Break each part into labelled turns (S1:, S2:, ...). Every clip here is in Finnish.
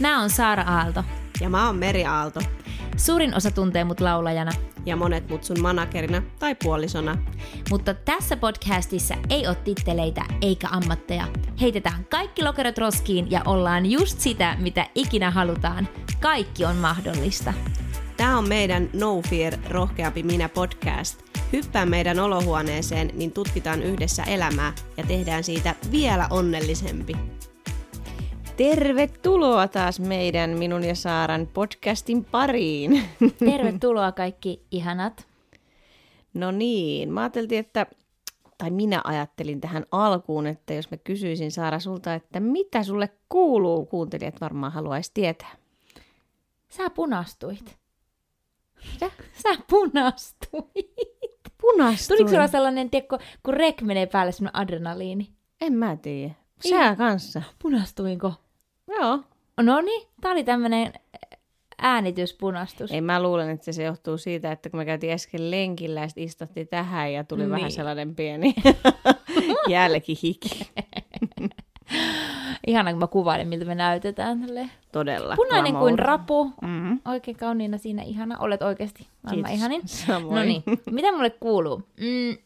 S1: Mä oon Saara Aalto.
S2: Ja mä oon Meri Aalto.
S1: Suurin osa tuntee mut laulajana.
S2: Ja monet mut sun managerina tai puolisona.
S1: Mutta tässä podcastissa ei ole titteleitä eikä ammatteja. Heitetään kaikki lokerot roskiin ja ollaan just sitä, mitä ikinä halutaan. Kaikki on mahdollista.
S2: Tämä on meidän No Fear Rohkeampi Minä podcast. Hyppää meidän olohuoneeseen, niin tutkitaan yhdessä elämää ja tehdään siitä vielä onnellisempi. Tervetuloa taas meidän Minun ja Saaran podcastin pariin.
S1: Tervetuloa kaikki ihanat.
S2: No niin, mä ajattelin, että, tai minä ajattelin tähän alkuun, että jos mä kysyisin Saara sulta, että mitä sulle kuuluu, kuuntelijat varmaan haluaisi tietää.
S1: Sä punastuit.
S2: Mitä?
S1: Sä punastuit.
S2: Punastuin?
S1: Tuliko sulla sellainen, tiedätkö, kun rek menee päälle semmoinen adrenaliini?
S2: En mä tiedä. Sä kanssa.
S1: Punastuinko?
S2: Joo.
S1: No niin, tää oli tämmönen äänityspunastus.
S2: Ei mä luulen, että se johtuu siitä, että kun me käytiin äsken lenkillä ja istuttiin tähän ja tuli niin. vähän sellainen pieni jälkihiki.
S1: Ihana, kun mä kuvailen, miltä me näytetään. Tälleen.
S2: Todella.
S1: Punainen
S2: glamour.
S1: kuin rapu.
S2: Mm-hmm.
S1: Oikein kauniina siinä ihana. Olet oikeasti maailman ihanin.
S2: Samoin.
S1: No niin, mitä mulle kuuluu? Mm,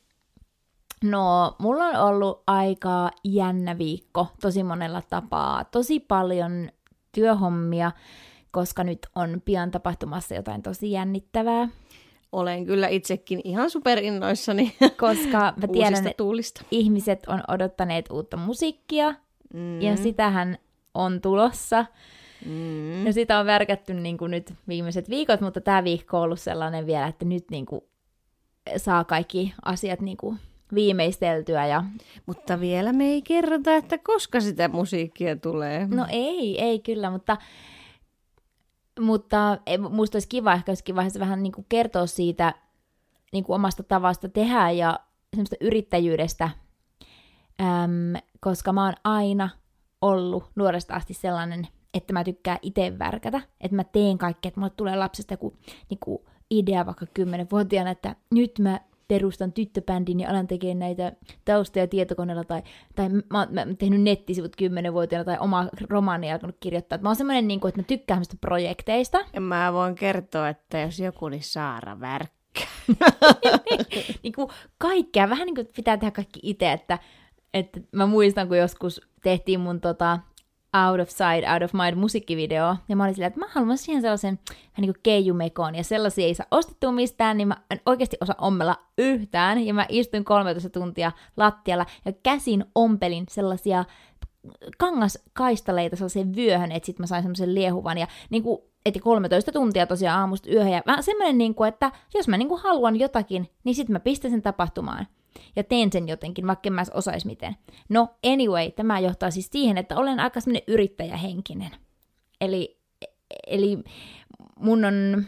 S1: no, mulla on ollut aika jännä viikko tosi monella tapaa. Tosi paljon työhommia, koska nyt on pian tapahtumassa jotain tosi jännittävää.
S2: Olen kyllä itsekin ihan superinnoissani
S1: Koska mä tiedän, että ihmiset on odottaneet uutta musiikkia,
S2: Mm.
S1: ja sitähän on tulossa.
S2: Mm.
S1: Ja sitä on värkätty niin kuin nyt viimeiset viikot, mutta tämä viikko on ollut sellainen vielä, että nyt niin kuin saa kaikki asiat niin kuin viimeisteltyä. Ja...
S2: Mutta vielä me ei kerrota, että koska sitä musiikkia tulee.
S1: No ei, ei kyllä, mutta, mutta musta olisi kiva ehkä jossakin vaiheessa vähän niin kuin kertoa siitä niin kuin omasta tavasta tehdä ja semmoista yrittäjyydestä, Äm, koska mä oon aina ollut nuoresta asti sellainen, että mä tykkään itse värkätä, että mä teen kaikkea, että mulle tulee lapsesta joku niin kuin idea vaikka kymmenenvuotiaana, että nyt mä perustan tyttöbändin ja alan tekemään näitä taustoja tietokoneella, tai, tai mä, mä oon tehnyt nettisivut kymmenenvuotiaana, tai oma romaani alkanut kirjoittaa. Et mä oon semmoinen, niin kuin, että mä tykkään projekteista,
S2: Ja mä voin kertoa, että jos joku, niin Saara värkkää.
S1: niin kuin kaikkea, vähän niin kuin pitää tehdä kaikki itse, että, että mä muistan, kun joskus tehtiin mun tota, Out of Sight, Out of Mind musiikkivideo, ja mä olin silleen, että mä haluan siihen sellaisen niin kuin keijumekon, ja sellaisia ei saa ostettua mistään, niin mä en oikeasti osaa ommella yhtään, ja mä istuin 13 tuntia lattialla, ja käsin ompelin sellaisia kangaskaistaleita sellaiseen vyöhön, että sitten mä sain semmoisen liehuvan, ja niin kuin, että 13 tuntia tosiaan aamusta yöhön, ja vähän semmoinen, niin kuin, että jos mä niin kuin haluan jotakin, niin sitten mä pistän sen tapahtumaan. Ja teen sen jotenkin, vaikka en mä edes osais miten. No, anyway, tämä johtaa siis siihen, että olen aika semmoinen yrittäjähenkinen. Eli, eli mun on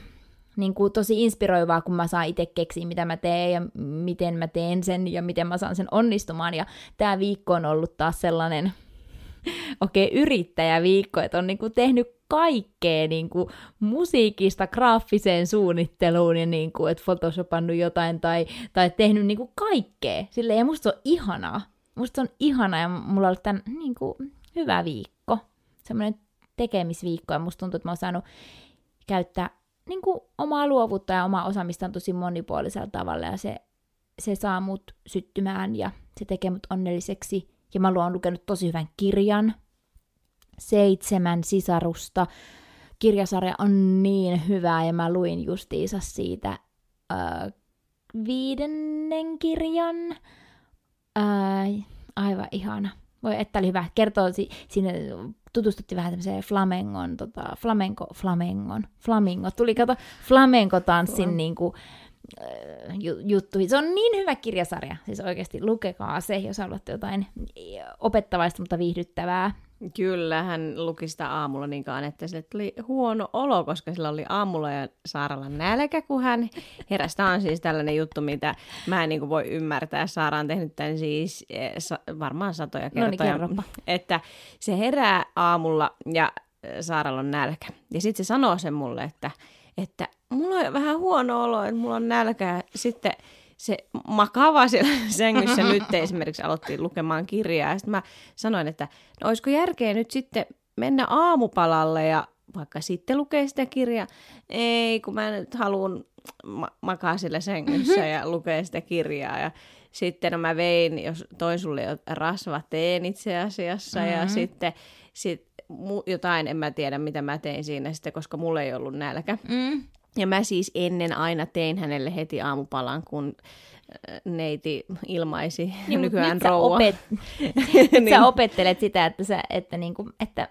S1: niin kuin tosi inspiroivaa, kun mä saan itse keksiä, mitä mä teen ja miten mä teen sen ja miten mä saan sen onnistumaan. Ja tämä viikko on ollut taas sellainen okei, okay, yrittäjäviikko, että on niinku tehnyt kaikkea niinku musiikista graafiseen suunnitteluun ja niinku, että photoshopannut jotain tai, tai tehnyt niinku kaikkea. Silleen, ja musta se on ihanaa. Musta se on ihanaa ja mulla on ollut tämän niinku, hyvä viikko. Semmoinen tekemisviikko ja musta tuntuu, että mä oon saanut käyttää niinku, omaa luovuutta ja omaa osaamista tosi monipuolisella tavalla ja se, se saa mut syttymään ja se tekee mut onnelliseksi. Ja mä oon lukenut tosi hyvän kirjan, Seitsemän sisarusta. Kirjasarja on niin hyvä ja mä luin justiinsa siitä äh, viidennen kirjan. Äh, aivan ihana. Voi, että oli hyvä. Kertoo si- sinne, tutustutti vähän tämmöiseen flamengon, tota, flamenco, flamengon, flamingo, tuli kato flamenco-tanssin
S2: Flam-
S1: niin kuin, ju- juttuihin. Se on niin hyvä kirjasarja. Siis oikeasti lukekaa se, jos haluatte jotain opettavaista, mutta viihdyttävää.
S2: Kyllä, hän luki sitä aamulla niinkaan, että sille tuli huono olo, koska sillä oli aamulla ja Saaralla nälkä, kun hän heräsi. Tämä on siis tällainen juttu, mitä mä en niin voi ymmärtää. Saara on tehnyt tämän siis eh, varmaan satoja
S1: No niin,
S2: kertoja. että se herää aamulla ja Saaralla on nälkä. Ja sitten se sanoo sen mulle, että, että mulla on vähän huono olo, että mulla on nälkä. Ja sitten se makaa vaan siellä sängyssä nyt esimerkiksi aloitti lukemaan kirjaa. Ja sitten mä sanoin, että no olisiko järkeä nyt sitten mennä aamupalalle ja vaikka sitten lukee sitä kirjaa. Ei, kun mä nyt haluan ma- makaa sillä sängyssä ja lukea sitä kirjaa. Ja sitten no mä vein, jos toin sulle jo rasvateen itse asiassa mm-hmm. ja sitten sit, mu- jotain, en mä tiedä mitä mä tein siinä sitten, koska mulla ei ollut nälkä.
S1: Mm.
S2: Ja mä siis ennen aina tein hänelle heti aamupalan, kun äh, neiti ilmaisi
S1: Niin,
S2: niin, nykyään
S1: nyt sä
S2: rouva.
S1: Opet... niin. Sä opettelet sitä, että, sä, että, niinku, että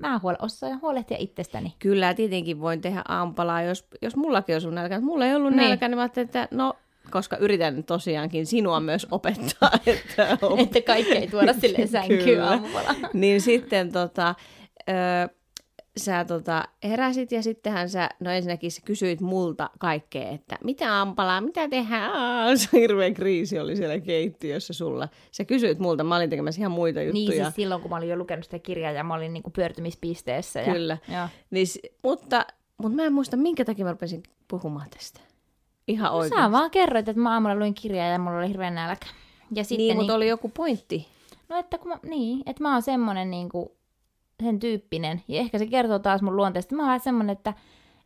S1: mä huole, osaan huolehtia itsestäni.
S2: Kyllä, tietenkin voin tehdä aamupalaa, jos, jos mullakin on sun nälkä. Mulla ei ollut
S1: Niin.
S2: niin. nälkä, niin mä ajattelin, että no, koska yritän tosiaankin sinua myös opettaa, että op-
S1: Että kaikki ei tuoda sille sänkyyn
S2: Kyllä.
S1: aamulla.
S2: niin sitten tota, ö, sä tota, heräsit ja sittenhän sä, no ensinnäkin sä kysyit multa kaikkea, että mitä aamupalaa, mitä tehdään, Aa, se hirveä kriisi oli siellä keittiössä sulla. Sä kysyit multa, mä olin tekemässä ihan muita
S1: Niin
S2: juttuja.
S1: siis silloin, kun mä olin jo lukenut sitä kirjaa ja mä olin niinku pyörtymispisteessä. Ja...
S2: Kyllä.
S1: Joo.
S2: Niin, mutta, mutta mä en muista, minkä takia mä rupesin puhumaan tästä. Ihan
S1: No,
S2: oikein.
S1: sä vaan kerroit, että mä aamulla luin kirjaa ja mulla oli hirveän nälkä. Ja sitten
S2: niin, mutta oli joku pointti.
S1: No että kun mä, niin, että mä oon semmonen niinku, sen tyyppinen. Ja ehkä se kertoo taas mun luonteesta. Mä oon vähän semmonen, että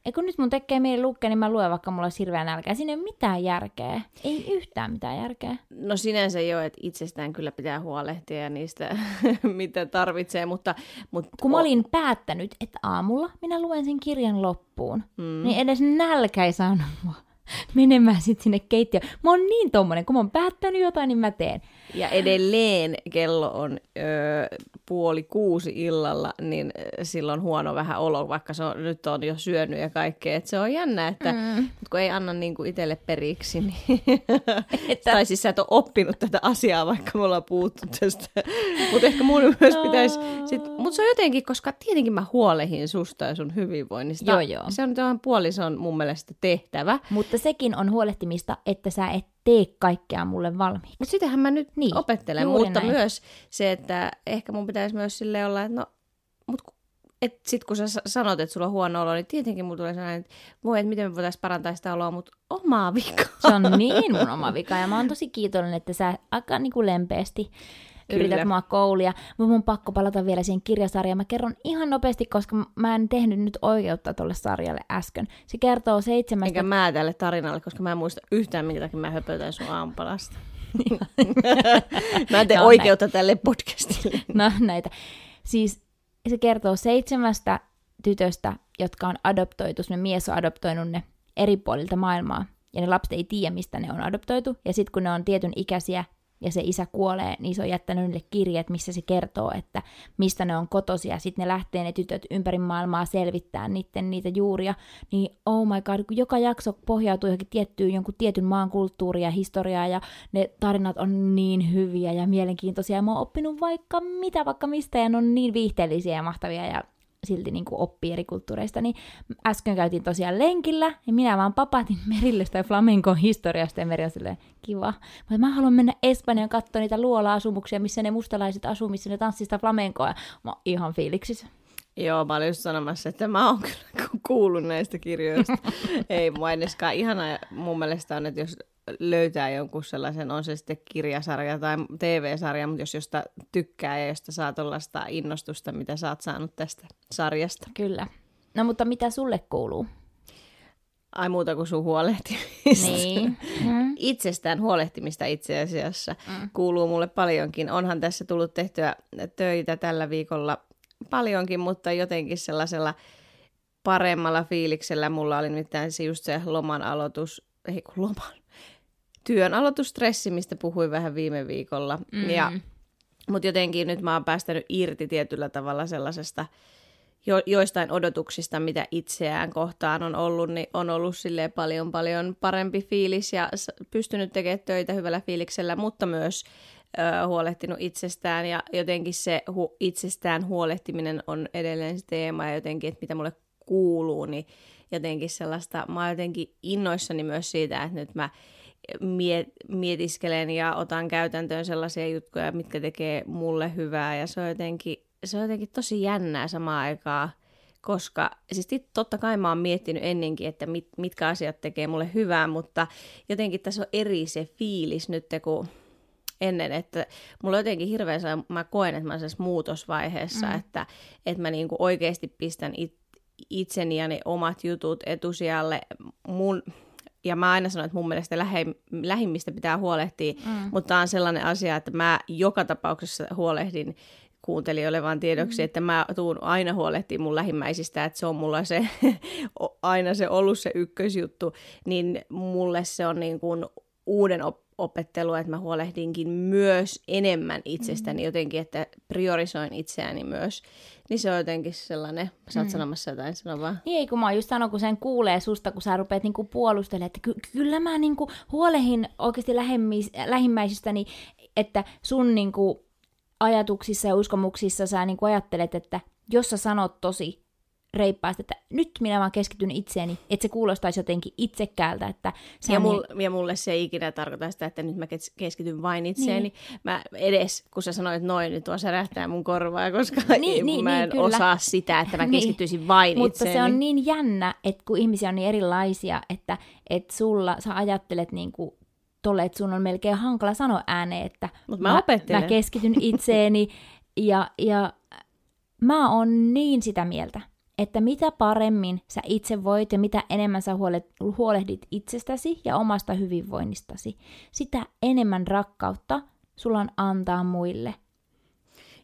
S1: ei kun nyt mun tekee mieli lukea, niin mä luen vaikka mulla olisi hirveä nälkä. Siinä ei ole mitään järkeä. Ei yhtään mitään järkeä.
S2: No sinänsä jo, että itsestään kyllä pitää huolehtia ja niistä, mitä tarvitsee, mutta... mutta
S1: Kun mä olin päättänyt, että aamulla minä luen sen kirjan loppuun,
S2: mm.
S1: niin edes nälkä ei saanut mua menemään sitten sinne keittiöön. Mä oon niin tommonen, kun mä oon päättänyt jotain, niin mä teen.
S2: Ja edelleen kello on ö, puoli kuusi illalla, niin silloin huono vähän olo, vaikka se on, nyt on jo syönyt ja kaikkea. Et se on jännä, että mm. kun ei anna niinku itselle periksi, niin...
S1: Että-
S2: tai siis sä et ole oppinut tätä asiaa, vaikka me ollaan puhuttu tästä. mutta ehkä mun myös pitäisi... Sit, mutta se on jotenkin, koska tietenkin mä huolehin susta ja sun hyvinvoinnista.
S1: Joo, joo.
S2: Se on tämän puolison mun mielestä tehtävä.
S1: Mutta sekin on huolehtimista, että sä et tee kaikkea mulle valmiiksi.
S2: Mutta sitähän mä nyt
S1: Niin,
S2: opettelen,
S1: juuri
S2: mutta
S1: näin.
S2: myös se, että ehkä mun pitäisi myös sille olla, että no, mut et sit kun sä sa- sanot, että sulla on huono olo, niin tietenkin mulla tulee sellainen, että voi, että miten me voitaisiin parantaa sitä oloa, mutta omaa vikaa.
S1: Se on niin mun oma vika ja mä oon tosi kiitollinen, että sä aika niin kuin lempeästi yrität
S2: Kyllä.
S1: mua koulia. Mutta mun pakko palata vielä siihen kirjasarjaan. Mä kerron ihan nopeasti, koska mä en tehnyt nyt oikeutta tuolle sarjalle äsken. Se kertoo seitsemästä...
S2: Enkä mä tälle tarinalle, koska mä en muista yhtään, minkä takia mä höpötän sun aamupalasta. mä en tee
S1: No,
S2: oikeutta tälle podcastille.
S1: No näitä. Siis se kertoo seitsemästä tytöstä, jotka on adoptoitu. Ne mies on adoptoinut ne eri puolilta maailmaa. Ja ne lapset ei tiedä, mistä ne on adoptoitu. Ja sitten kun ne on tietyn ikäisiä ja se isä kuolee, niin se on jättänyt niille kirjeet, missä se kertoo, että mistä ne on kotosia. Sitten ne lähtee ne tytöt ympäri maailmaa selvittää niiden niitä juuria. Niin oh my god, kun joka jakso pohjautuu johonkin tiettyyn jonkun tietyn maan kulttuuria ja historiaa ja ne tarinat on niin hyviä ja mielenkiintoisia. Ja mä oon oppinut vaikka mitä, vaikka mistä ja ne on niin viihteellisiä ja mahtavia ja silti niin kuin oppii eri kulttuureista, niin äsken käytiin tosiaan lenkillä, ja minä vaan papatin Merille sitä flamenkon historiasta, ja Meri on silleen, kiva. Mutta mä haluan mennä Espanjaan katsoa niitä luola-asumuksia, missä ne mustalaiset asuu, missä ne tanssii sitä flamenkoa, mä oon ihan fiiliksissä.
S2: Joo, mä olin just sanomassa, että mä oon kyllä ku- kuullut näistä kirjoista. Ei mua eneskaan. Ihana mun mielestä on, että jos löytää jonkun sellaisen, on se sitten kirjasarja tai TV-sarja, mutta jos josta tykkää ja josta saa tuollaista innostusta, mitä sä oot saanut tästä sarjasta.
S1: Kyllä. No mutta mitä sulle kuuluu?
S2: Ai muuta kuin sun huolehtimista.
S1: Niin. Mm.
S2: Itsestään huolehtimista itse asiassa mm. kuuluu mulle paljonkin. Onhan tässä tullut tehtyä töitä tällä viikolla paljonkin, mutta jotenkin sellaisella paremmalla fiiliksellä. Mulla oli nimittäin se just se loman aloitus, ei kun loman, työn aloitusstressi, mistä puhuin vähän viime viikolla.
S1: Mm.
S2: Ja, mutta jotenkin nyt mä oon päästänyt irti tietyllä tavalla sellaisesta jo, joistain odotuksista, mitä itseään kohtaan on ollut, niin on ollut silleen paljon paljon parempi fiilis ja pystynyt tekemään töitä hyvällä fiiliksellä, mutta myös ö, huolehtinut itsestään ja jotenkin se hu- itsestään huolehtiminen on edelleen se teema ja jotenkin, että mitä mulle kuuluu, niin jotenkin sellaista, mä oon jotenkin innoissani myös siitä, että nyt mä miet, mietiskelen ja otan käytäntöön sellaisia juttuja, mitkä tekee mulle hyvää ja se on jotenkin, se on jotenkin tosi jännää samaan aikaan, koska siis totta kai mä oon miettinyt ennenkin, että mit, mitkä asiat tekee mulle hyvää, mutta jotenkin tässä on eri se fiilis nyt, kun ennen, että mulla on jotenkin hirveän mä koen, että mä olen muutosvaiheessa, mm. että, että mä niinku oikeasti pistän it, itseni ja ne omat jutut etusijalle. Mun, ja mä aina sanon, että mun mielestä lähe, lähimmistä pitää huolehtia, mm. mutta tämä on sellainen asia, että mä joka tapauksessa huolehdin kuuntelijoille vaan tiedoksi, mm. että mä tuun aina huolehtimaan mun lähimmäisistä, että se on mulla se aina se ollut se ykkösjuttu, niin mulle se on niin kuin uuden op- opettelua, että mä huolehdinkin myös enemmän itsestäni mm. jotenkin, että priorisoin itseäni myös. Niin se on jotenkin sellainen, sä oot mm. sanomassa jotain, sano vaan.
S1: Niin ei, kun mä just sanon, kun sen kuulee susta, kun sä rupeat niinku puolustelemaan, että ky- kyllä mä niinku huolehin oikeasti lähimmis- lähimmäisistäni, että sun niinku ajatuksissa ja uskomuksissa sä niinku ajattelet, että jos sä sanot tosi reippaasti, että nyt minä vaan keskityn itseeni, että se kuulostaisi jotenkin itsekkäältä. Että
S2: ja, mul, niin... ja mulle se ei ikinä tarkoita sitä, että nyt mä keskityn vain itseeni. Niin. Mä edes, kun sä sanoit noin, niin tuo särähtää mun korvaa, koska niin, niin, mä en niin, osaa sitä, että mä niin. keskittyisin niin. vain
S1: Mutta
S2: itseeni.
S1: se on niin jännä, että kun ihmisiä on niin erilaisia, että, että sulla, sä ajattelet niin kuin tolle, että sun on melkein hankala sanoa ääneen, että
S2: Mut mä, mä,
S1: mä keskityn itseeni ja, ja mä oon niin sitä mieltä, että mitä paremmin sä itse voit ja mitä enemmän sä huolehdit itsestäsi ja omasta hyvinvoinnistasi, sitä enemmän rakkautta sulla on antaa muille.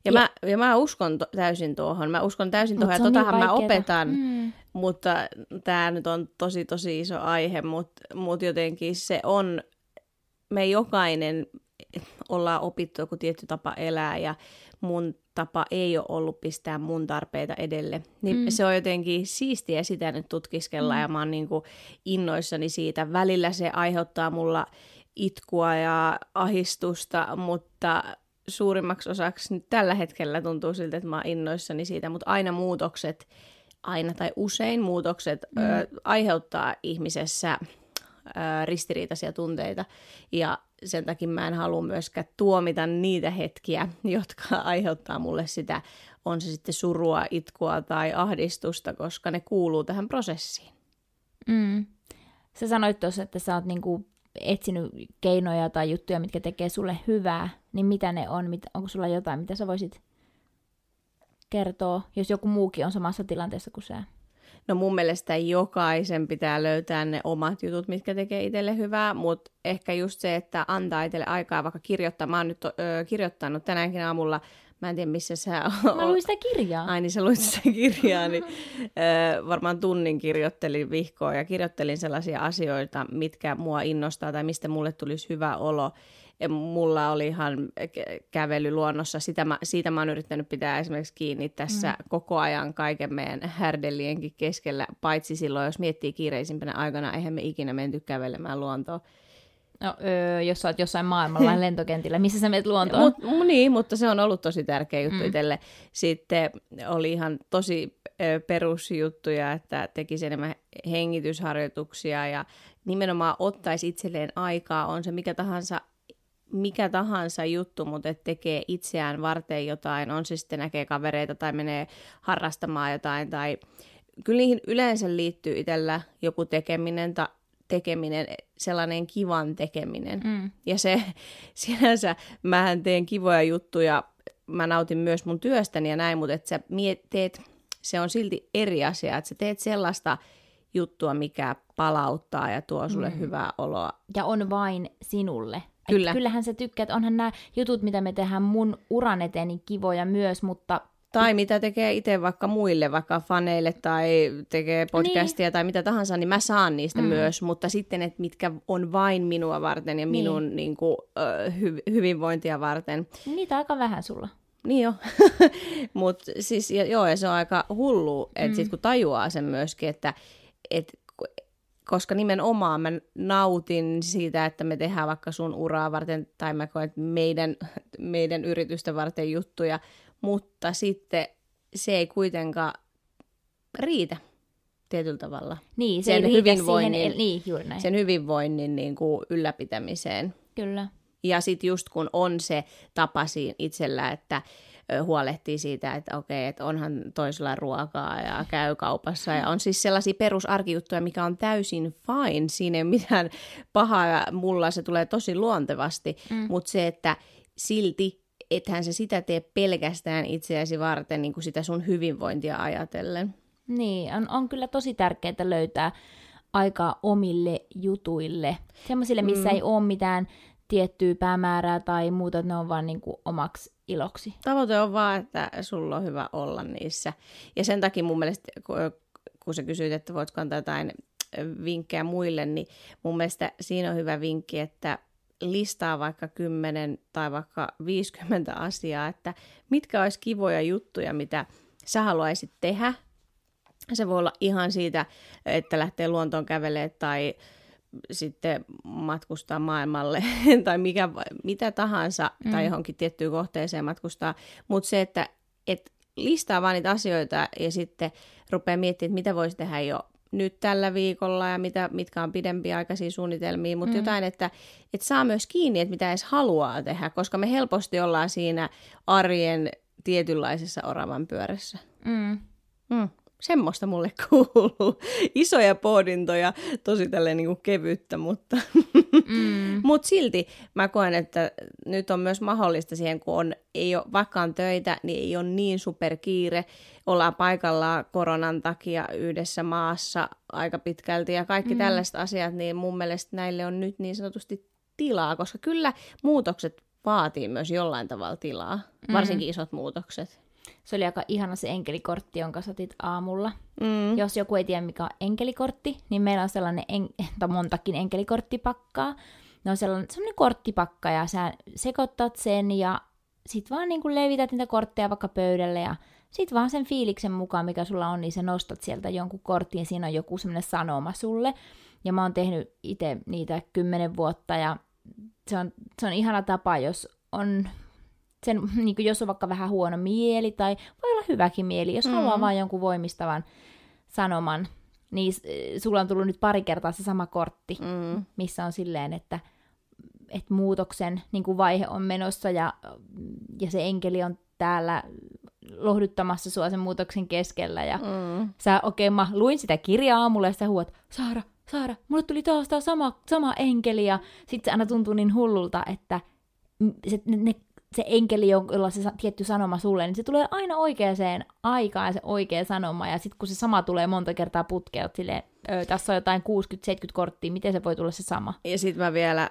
S2: Ja, ja, mä, ja mä uskon to, täysin tuohon. Mä uskon täysin tuohon, ja totahan niin mä opetan, mm. mutta tämä nyt on tosi tosi iso aihe, mutta mut jotenkin se on, me jokainen ollaan opittu joku tietty tapa elää ja mun tapa ei ole ollut pistää mun tarpeita edelle. Niin mm. se on jotenkin siistiä sitä nyt tutkiskella mm. ja mä oon niin innoissani siitä. Välillä se aiheuttaa mulla itkua ja ahistusta, mutta suurimmaksi osaksi nyt tällä hetkellä tuntuu siltä, että mä oon innoissani siitä, mutta aina muutokset, aina tai usein muutokset mm. ö, aiheuttaa ihmisessä ö, ristiriitaisia tunteita ja sen takia mä en halua myöskään tuomita niitä hetkiä, jotka aiheuttaa mulle sitä, on se sitten surua, itkua tai ahdistusta, koska ne kuuluu tähän prosessiin.
S1: Mm. Sä sanoit tuossa, että sä oot niinku etsinyt keinoja tai juttuja, mitkä tekee sulle hyvää, niin mitä ne on? Onko sulla jotain, mitä sä voisit kertoa, jos joku muukin on samassa tilanteessa kuin sä?
S2: No mun mielestä jokaisen pitää löytää ne omat jutut, mitkä tekee itselle hyvää, mutta ehkä just se, että antaa itselle aikaa vaikka kirjoittaa. Mä oon nyt ö, kirjoittanut tänäänkin aamulla Mä en tiedä, missä sä
S1: oot. Mä luin sitä kirjaa.
S2: Ai niin, sä luit sitä kirjaa, niin ö, varmaan tunnin kirjoittelin vihkoa ja kirjoittelin sellaisia asioita, mitkä mua innostaa tai mistä mulle tulisi hyvä olo mulla oli ihan kävely luonnossa. Sitä mä, siitä mä oon yrittänyt pitää esimerkiksi kiinni tässä mm. koko ajan kaiken meidän härdelienkin keskellä, paitsi silloin, jos miettii kiireisimpänä aikana, eihän me ikinä menty kävelemään luontoon.
S1: No, öö, jos sä oot jossain maailmalla lentokentillä, missä sä menet luontoon?
S2: Mut, niin, mutta se on ollut tosi tärkeä juttu mm. itselle. Sitten oli ihan tosi ö, perusjuttuja, että tekisi enemmän hengitysharjoituksia ja nimenomaan ottaisi itselleen aikaa, on se mikä tahansa mikä tahansa juttu, mutta että tekee itseään varten jotain, on se sitten näkee kavereita tai menee harrastamaan jotain, tai kyllä niihin yleensä liittyy itsellä joku tekeminen, ta, tekeminen, sellainen kivan tekeminen. Mm. Ja se sinänsä, mähän teen kivoja juttuja, mä nautin myös mun työstäni ja näin, mutta että sä miet, teet, se on silti eri asia, että sä teet sellaista juttua, mikä palauttaa ja tuo sulle mm. hyvää oloa.
S1: Ja on vain sinulle. Kyllä. Et kyllähän sä tykkäät, onhan nämä jutut, mitä me tehdään mun uran eteen, niin kivoja myös, mutta...
S2: Tai mitä tekee itse vaikka muille, vaikka faneille tai tekee podcastia niin. tai mitä tahansa, niin mä saan niistä mm. myös, mutta sitten, että mitkä on vain minua varten ja minun niin. Niin kuin, hy- hyvinvointia varten.
S1: Niitä aika vähän sulla.
S2: Niin jo. Mutta siis joo, ja se on aika hullu, että mm. sitten kun tajuaa sen myöskin, että et koska nimenomaan mä nautin siitä, että me tehdään vaikka sun uraa varten, tai mä koen, että meidän, meidän yritystä varten juttuja, mutta sitten se ei kuitenkaan riitä tietyllä tavalla.
S1: Niin, se sen ei hyvinvoinnin, siihen, niin, juuri näin.
S2: Sen hyvinvoinnin niin kuin ylläpitämiseen.
S1: Kyllä.
S2: Ja sitten just kun on se tapa siinä itsellä, että huolehtii siitä, että okei, että onhan toisella ruokaa ja käy kaupassa. Ja on siis sellaisia perusarkijuttuja, mikä on täysin fine. Siinä ei ole mitään pahaa ja mulla se tulee tosi luontevasti. Mm. Mutta se, että silti ethän se sitä tee pelkästään itseäsi varten niin kuin sitä sun hyvinvointia ajatellen.
S1: Niin, on, on kyllä tosi tärkeää löytää aikaa omille jutuille. Semmoisille, missä mm. ei ole mitään tiettyä päämäärää tai muuta, että ne on vaan niin kuin omaksi iloksi.
S2: Tavoite on vaan, että sulla on hyvä olla niissä. Ja sen takia mun mielestä, kun sä kysyit, että voitko antaa jotain vinkkejä muille, niin mun mielestä siinä on hyvä vinkki, että listaa vaikka 10 tai vaikka 50 asiaa, että mitkä olisi kivoja juttuja, mitä sä haluaisit tehdä. Se voi olla ihan siitä, että lähtee luontoon kävelemään tai sitten matkustaa maailmalle tai mikä, mitä tahansa mm. tai johonkin tiettyyn kohteeseen matkustaa. Mutta se, että et listaa vaan niitä asioita ja sitten rupeaa miettimään, että mitä voisi tehdä jo nyt tällä viikolla ja mitä, mitkä on pidempiaikaisia suunnitelmia, mutta mm. jotain, että, että saa myös kiinni, että mitä edes haluaa tehdä, koska me helposti ollaan siinä arjen tietynlaisessa oravan pyörässä. Mm. Mm semmoista mulle kuuluu. Isoja pohdintoja, tosi tälleen niin kuin kevyttä, mutta mm. Mut silti mä koen, että nyt on myös mahdollista siihen, kun on, ei ole, vaikka on töitä, niin ei ole niin superkiire. Ollaan paikalla koronan takia yhdessä maassa aika pitkälti ja kaikki mm. tällaiset asiat, niin mun mielestä näille on nyt niin sanotusti tilaa, koska kyllä muutokset vaatii myös jollain tavalla tilaa, varsinkin mm. isot muutokset.
S1: Se oli aika ihana se enkelikortti, jonka satit aamulla. Mm. Jos joku ei tiedä, mikä on enkelikortti, niin meillä on sellainen, en, tai montakin enkelikorttipakkaa. Ne on sellainen, sellainen korttipakka, ja sä sekoittat sen, ja sit vaan niin kuin levität niitä kortteja vaikka pöydälle, ja sit vaan sen fiiliksen mukaan, mikä sulla on, niin sä nostat sieltä jonkun kortin, ja siinä on joku semmoinen sanoma sulle. Ja mä oon tehnyt itse niitä kymmenen vuotta, ja se on, se on ihana tapa, jos on sen, niin kuin jos on vaikka vähän huono mieli tai voi olla hyväkin mieli, jos mm. haluaa vaan jonkun voimistavan sanoman, niin sulla on tullut nyt pari kertaa se sama kortti, mm. missä on silleen, että, että muutoksen niin kuin vaihe on menossa ja, ja se enkeli on täällä lohduttamassa sua sen muutoksen keskellä. Ja mm. sä, okei, okay, mä luin sitä kirjaa aamulla ja sä huot, Saara, Saara, mulle tuli taas tämä sama, sama enkeli ja sitten se aina tuntuu niin hullulta, että se, ne se enkeli, jolla se tietty sanoma sulle, niin se tulee aina oikeaan aikaan se oikea sanoma, ja sitten kun se sama tulee monta kertaa putkeen, silleen, tässä on jotain 60-70 korttia, miten se voi tulla se sama?
S2: Ja sitten mä vielä,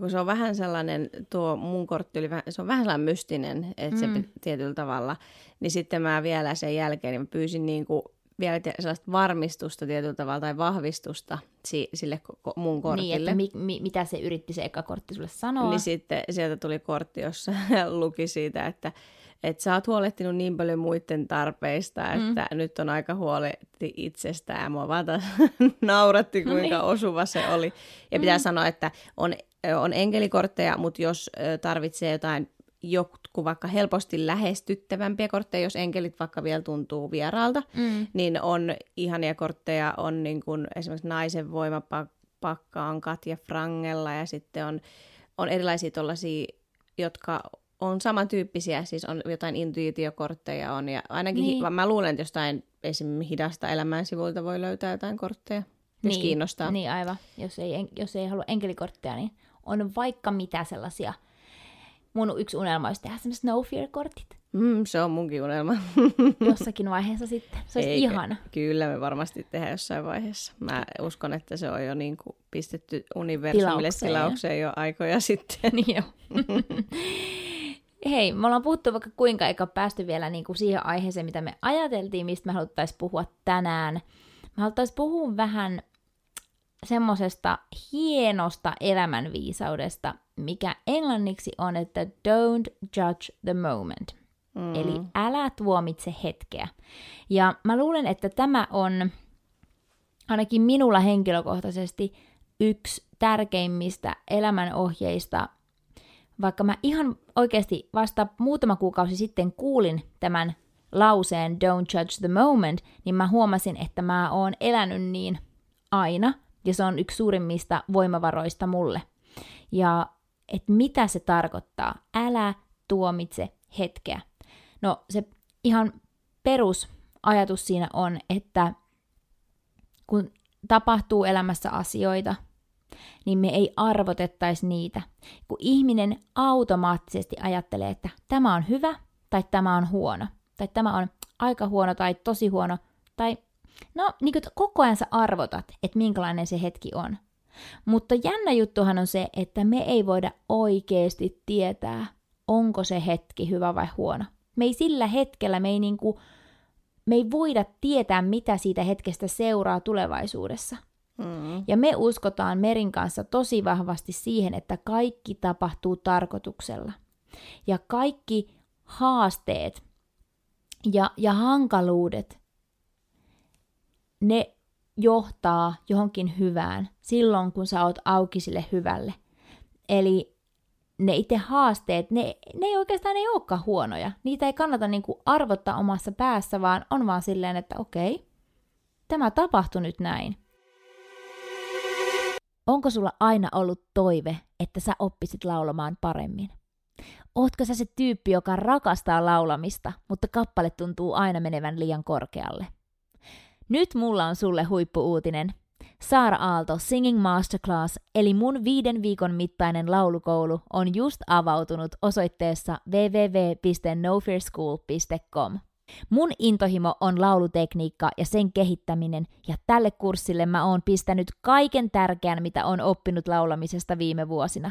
S2: kun se on vähän sellainen, tuo mun kortti oli vähän, se on vähän sellainen mystinen, että mm. se tietyllä tavalla, niin sitten mä vielä sen jälkeen niin mä pyysin niin kuin vielä sellaista varmistusta tietyllä tavalla tai vahvistusta si- sille ko- mun kortille.
S1: Niin, että mi- mi- mitä se yritti se eka kortti sulle sanoa.
S2: Niin sitten sieltä tuli kortti, jossa luki siitä, että että sä oot huolehtinut niin paljon muiden tarpeista, mm. että mm. nyt on aika huolehti itsestään. Ja mua vaan nauratti, kuinka no niin. osuva se oli. Ja pitää mm. sanoa, että on, on enkelikortteja, mutta jos tarvitsee jotain joku vaikka helposti lähestyttävämpiä kortteja, jos enkelit vaikka vielä tuntuu vieraalta, mm. niin on ihania kortteja, on niin kuin esimerkiksi naisen voimapakka on Katja Frangella ja sitten on, on erilaisia tuollaisia, jotka on samantyyppisiä, siis on jotain intuitiokortteja on ja ainakin niin. hi- mä luulen, että jostain esimerkiksi hidasta elämän sivuilta voi löytää jotain kortteja, jos
S1: niin,
S2: kiinnostaa.
S1: Niin aivan, jos ei, jos ei halua enkelikortteja, niin on vaikka mitä sellaisia – mun yksi unelma olisi tehdä semmoiset no fear-kortit.
S2: Mm, se on munkin unelma.
S1: Jossakin vaiheessa sitten. Se olisi Eikä, ihana.
S2: Kyllä me varmasti tehdään jossain vaiheessa. Mä uskon, että se on jo niin kuin pistetty universumille tilaukseen jo aikoja sitten.
S1: niin jo. Hei, me ollaan puhuttu vaikka kuinka eikä päästy vielä niin kuin siihen aiheeseen, mitä me ajateltiin, mistä me haluttaisiin puhua tänään. Me haluttaisiin puhua vähän semmoisesta hienosta elämänviisaudesta, mikä englanniksi on, että don't judge the moment. Mm. Eli älä tuomitse hetkeä. Ja mä luulen, että tämä on ainakin minulla henkilökohtaisesti yksi tärkeimmistä elämänohjeista, vaikka mä ihan oikeasti vasta muutama kuukausi sitten kuulin tämän lauseen Don't judge the moment, niin mä huomasin, että mä oon elänyt niin aina, ja se on yksi suurimmista voimavaroista mulle. Ja että mitä se tarkoittaa. Älä tuomitse hetkeä. No se ihan perusajatus siinä on, että kun tapahtuu elämässä asioita, niin me ei arvotettaisi niitä. Kun ihminen automaattisesti ajattelee, että tämä on hyvä tai tämä on huono, tai tämä on aika huono tai tosi huono, tai no niin kuin koko ajan sä arvotat, että minkälainen se hetki on. Mutta jännä juttuhan on se, että me ei voida oikeasti tietää, onko se hetki hyvä vai huono. Me ei sillä hetkellä, me ei, niin kuin, me ei voida tietää, mitä siitä hetkestä seuraa tulevaisuudessa. Mm. Ja me uskotaan Merin kanssa tosi vahvasti siihen, että kaikki tapahtuu tarkoituksella. Ja kaikki haasteet ja, ja hankaluudet, ne johtaa johonkin hyvään silloin, kun sä oot auki sille hyvälle. Eli ne itse haasteet, ne, ne ei oikeastaan ei olekaan huonoja. Niitä ei kannata niinku arvottaa omassa päässä, vaan on vaan silleen, että okei, tämä tapahtui nyt näin. Onko sulla aina ollut toive, että sä oppisit laulamaan paremmin? Ootko sä se tyyppi, joka rakastaa laulamista, mutta kappale tuntuu aina menevän liian korkealle? Nyt mulla on sulle huippuuutinen. Saara Aalto Singing Masterclass, eli mun viiden viikon mittainen laulukoulu, on just avautunut osoitteessa www.nofearschool.com. Mun intohimo on laulutekniikka ja sen kehittäminen, ja tälle kurssille mä oon pistänyt kaiken tärkeän, mitä on oppinut laulamisesta viime vuosina.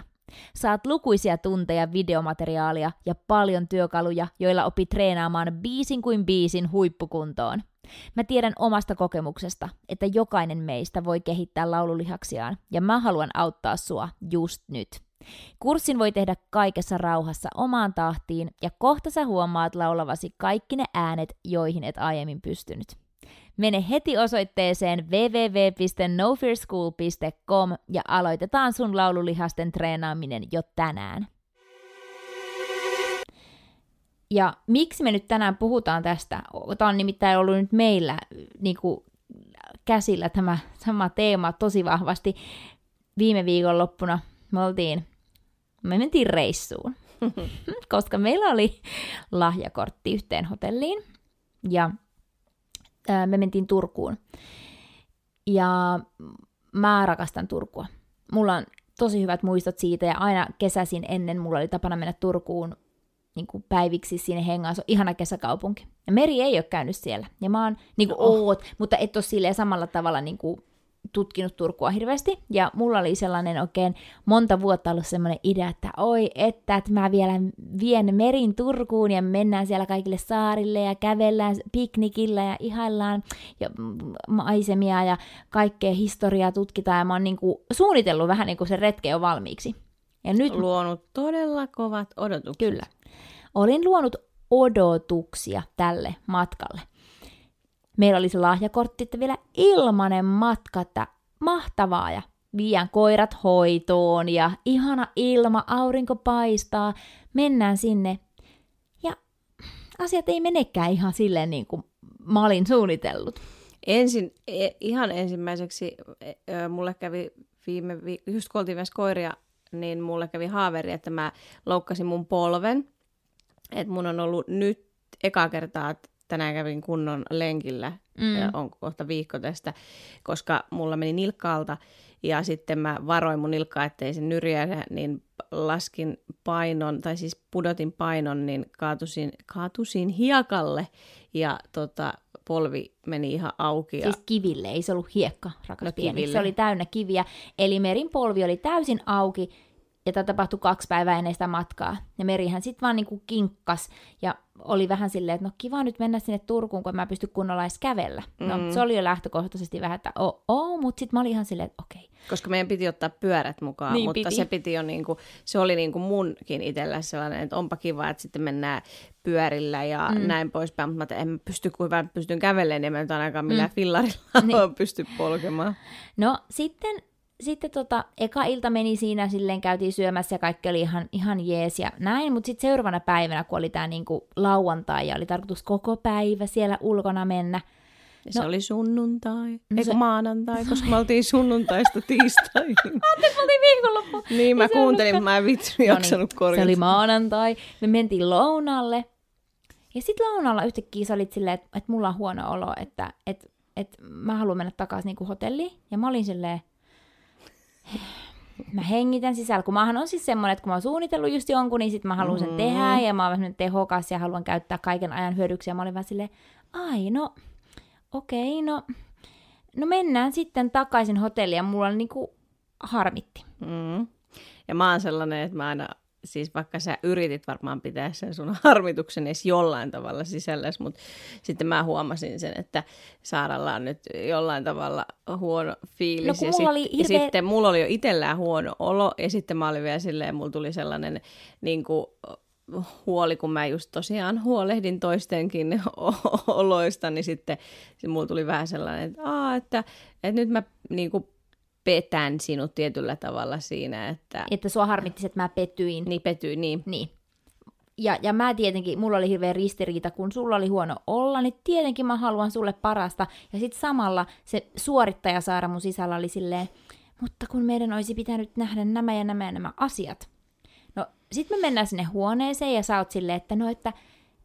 S1: Saat lukuisia tunteja videomateriaalia ja paljon työkaluja, joilla opit treenaamaan biisin kuin biisin huippukuntoon. Mä tiedän omasta kokemuksesta, että jokainen meistä voi kehittää laululihaksiaan, ja mä haluan auttaa sua just nyt. Kurssin voi tehdä kaikessa rauhassa omaan tahtiin, ja kohta sä huomaat laulavasi kaikki ne äänet, joihin et aiemmin pystynyt. Mene heti osoitteeseen www.nofearschool.com ja aloitetaan sun laululihasten treenaaminen jo tänään. Ja miksi me nyt tänään puhutaan tästä? Tämä on nimittäin ollut nyt meillä niin kuin, käsillä tämä sama teema tosi vahvasti. Viime viikonloppuna me oltiin, me mentiin reissuun, koska meillä oli lahjakortti yhteen hotelliin ja ää, me mentiin Turkuun. Ja mä rakastan Turkua. Mulla on tosi hyvät muistot siitä ja aina kesäisin ennen mulla oli tapana mennä Turkuun niin kuin päiviksi sinne hengaan. Se on ihana kesäkaupunki. Ja Meri ei ole käynyt siellä. Ja mä oon, niin kuin no. oot, mutta et ole silleen samalla tavalla niin kuin tutkinut Turkua hirveästi, ja mulla oli sellainen oikein monta vuotta ollut semmoinen idea, että oi, että, että mä vielä vien merin Turkuun ja mennään siellä kaikille saarille ja kävellään piknikillä ja ihaillaan ja maisemia ja kaikkea historiaa tutkitaan, ja mä oon niin kuin suunnitellut vähän niin kuin se retke jo valmiiksi.
S2: Ja nyt... Luonut todella kovat odotukset.
S1: Kyllä. Olin luonut odotuksia tälle matkalle. Meillä oli se lahjakortti, että vielä ilmanen matka, että mahtavaa ja vien koirat hoitoon ja ihana ilma, aurinko paistaa, mennään sinne. Ja asiat ei menekään ihan silleen niin kuin mä olin suunnitellut.
S2: Ensin, e, ihan ensimmäiseksi e, mulle kävi viime just kun oltiin koiria, niin mulle kävi haaveri, että mä loukkasin mun polven. Että mun on ollut nyt eka kertaa tänään kävin kunnon lenkillä, mm. ja on kohta viikko tästä, koska mulla meni nilkkaalta ja sitten mä varoin mun nilkkaa, ettei se nyrjähdä, niin laskin painon, tai siis pudotin painon, niin kaatusin, kaatusin hiekalle ja tota, polvi meni ihan auki. Ja...
S1: Siis kiville, ei se ollut hiekka, rakas no, pieni. Se oli täynnä kiviä. Eli merin polvi oli täysin auki ja tämä tapahtui kaksi päivää ennen sitä matkaa. Ja Merihän sitten vaan niinku kinkkas ja oli vähän silleen, että no kiva nyt mennä sinne Turkuun, kun mä pystyn kunnolla edes kävellä. No mm. se oli jo lähtökohtaisesti vähän, että oo, oh, mutta sitten mä olin ihan silleen, että okei. Okay.
S2: Koska meidän piti ottaa pyörät mukaan, niin mutta piti. se piti jo niinku, se oli niinku munkin itsellä sellainen, että onpa kiva, että sitten mennään pyörillä ja mm. näin poispäin, mutta mä en pysty, kun mä pystyn kävelemään, niin mä nyt ainakaan millään mm. fillarilla niin. pysty polkemaan.
S1: No sitten sitten tota, eka ilta meni siinä, silleen käytiin syömässä ja kaikki oli ihan, ihan jees ja näin, mutta sitten seuraavana päivänä, kun oli tämä niinku lauantai ja oli tarkoitus koko päivä siellä ulkona mennä,
S2: ja no, se oli sunnuntai, no eikö se... maanantai, koska me oltiin sunnuntaista tiistaihin.
S1: Anteeksi, me oltiin viikonloppu.
S2: Niin, mä kuuntelin, mutta mä en vitsi no niin, jaksanut korjata.
S1: Se oli maanantai, me mentiin lounalle Ja sitten lounalla yhtäkkiä sä olit silleen, että, että mulla on huono olo, että, että, että mä haluan mennä takaisin niin hotelliin. Ja mä olin silleen, mä hengitän sisällä, kun mähän on siis semmoinen, että kun mä oon suunnitellut just jonkun, niin sit mä haluan sen mm. tehdä, ja mä oon tehokas ja haluan käyttää kaiken ajan hyödyksi, ja mä olin vaan silleen, ai no, okei, okay, no, no mennään sitten takaisin hotelliin, ja mulla niinku harmitti.
S2: Mm. Ja mä oon sellainen, että mä aina siis vaikka sä yritit varmaan pitää sen sun harmituksen edes jollain tavalla sisälläsi, mutta sitten mä huomasin sen, että Saaralla on nyt jollain tavalla huono fiilis.
S1: No,
S2: ja, sit,
S1: oli hirveä...
S2: sitten mulla oli jo itsellään huono olo, ja sitten mä olin vielä silleen, mulla tuli sellainen niin kuin, huoli, kun mä just tosiaan huolehdin toistenkin oloista, niin sitten mulla tuli vähän sellainen, että, Aa, että, että nyt mä niin kuin, petän sinut tietyllä tavalla siinä, että...
S1: Että sua harmitti, että mä petyin.
S2: Niin, petyin, niin.
S1: Niin. Ja, ja mä tietenkin, mulla oli hirveä ristiriita, kun sulla oli huono olla, niin tietenkin mä haluan sulle parasta. Ja sitten samalla se suorittaja Saara mun sisällä oli silleen, mutta kun meidän olisi pitänyt nähdä nämä ja nämä ja nämä asiat. No, sitten me mennään sinne huoneeseen ja sä oot silleen, että no, että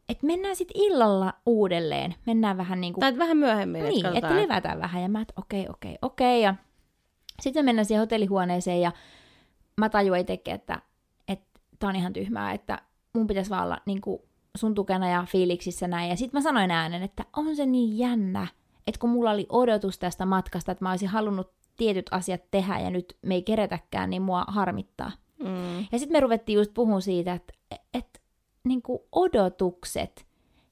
S1: että mennään sitten illalla uudelleen. Mennään vähän niin kuin...
S2: Tai vähän myöhemmin.
S1: Niin, että, että levätään vähän. Ja mä, että okei, okay, okei, okay, okei. Okay. Ja sitten mennään siihen hotellihuoneeseen ja mä tajuin itsekin, että, että tää on ihan tyhmää, että mun pitäisi vaan olla niin kuin sun tukena ja fiiliksissä näin. Ja sitten mä sanoin äänen, että on se niin jännä, että kun mulla oli odotus tästä matkasta, että mä olisin halunnut tietyt asiat tehdä ja nyt me ei keretäkään, niin mua harmittaa. Mm. Ja sitten me ruvettiin just puhumaan siitä, että, että niin kuin odotukset,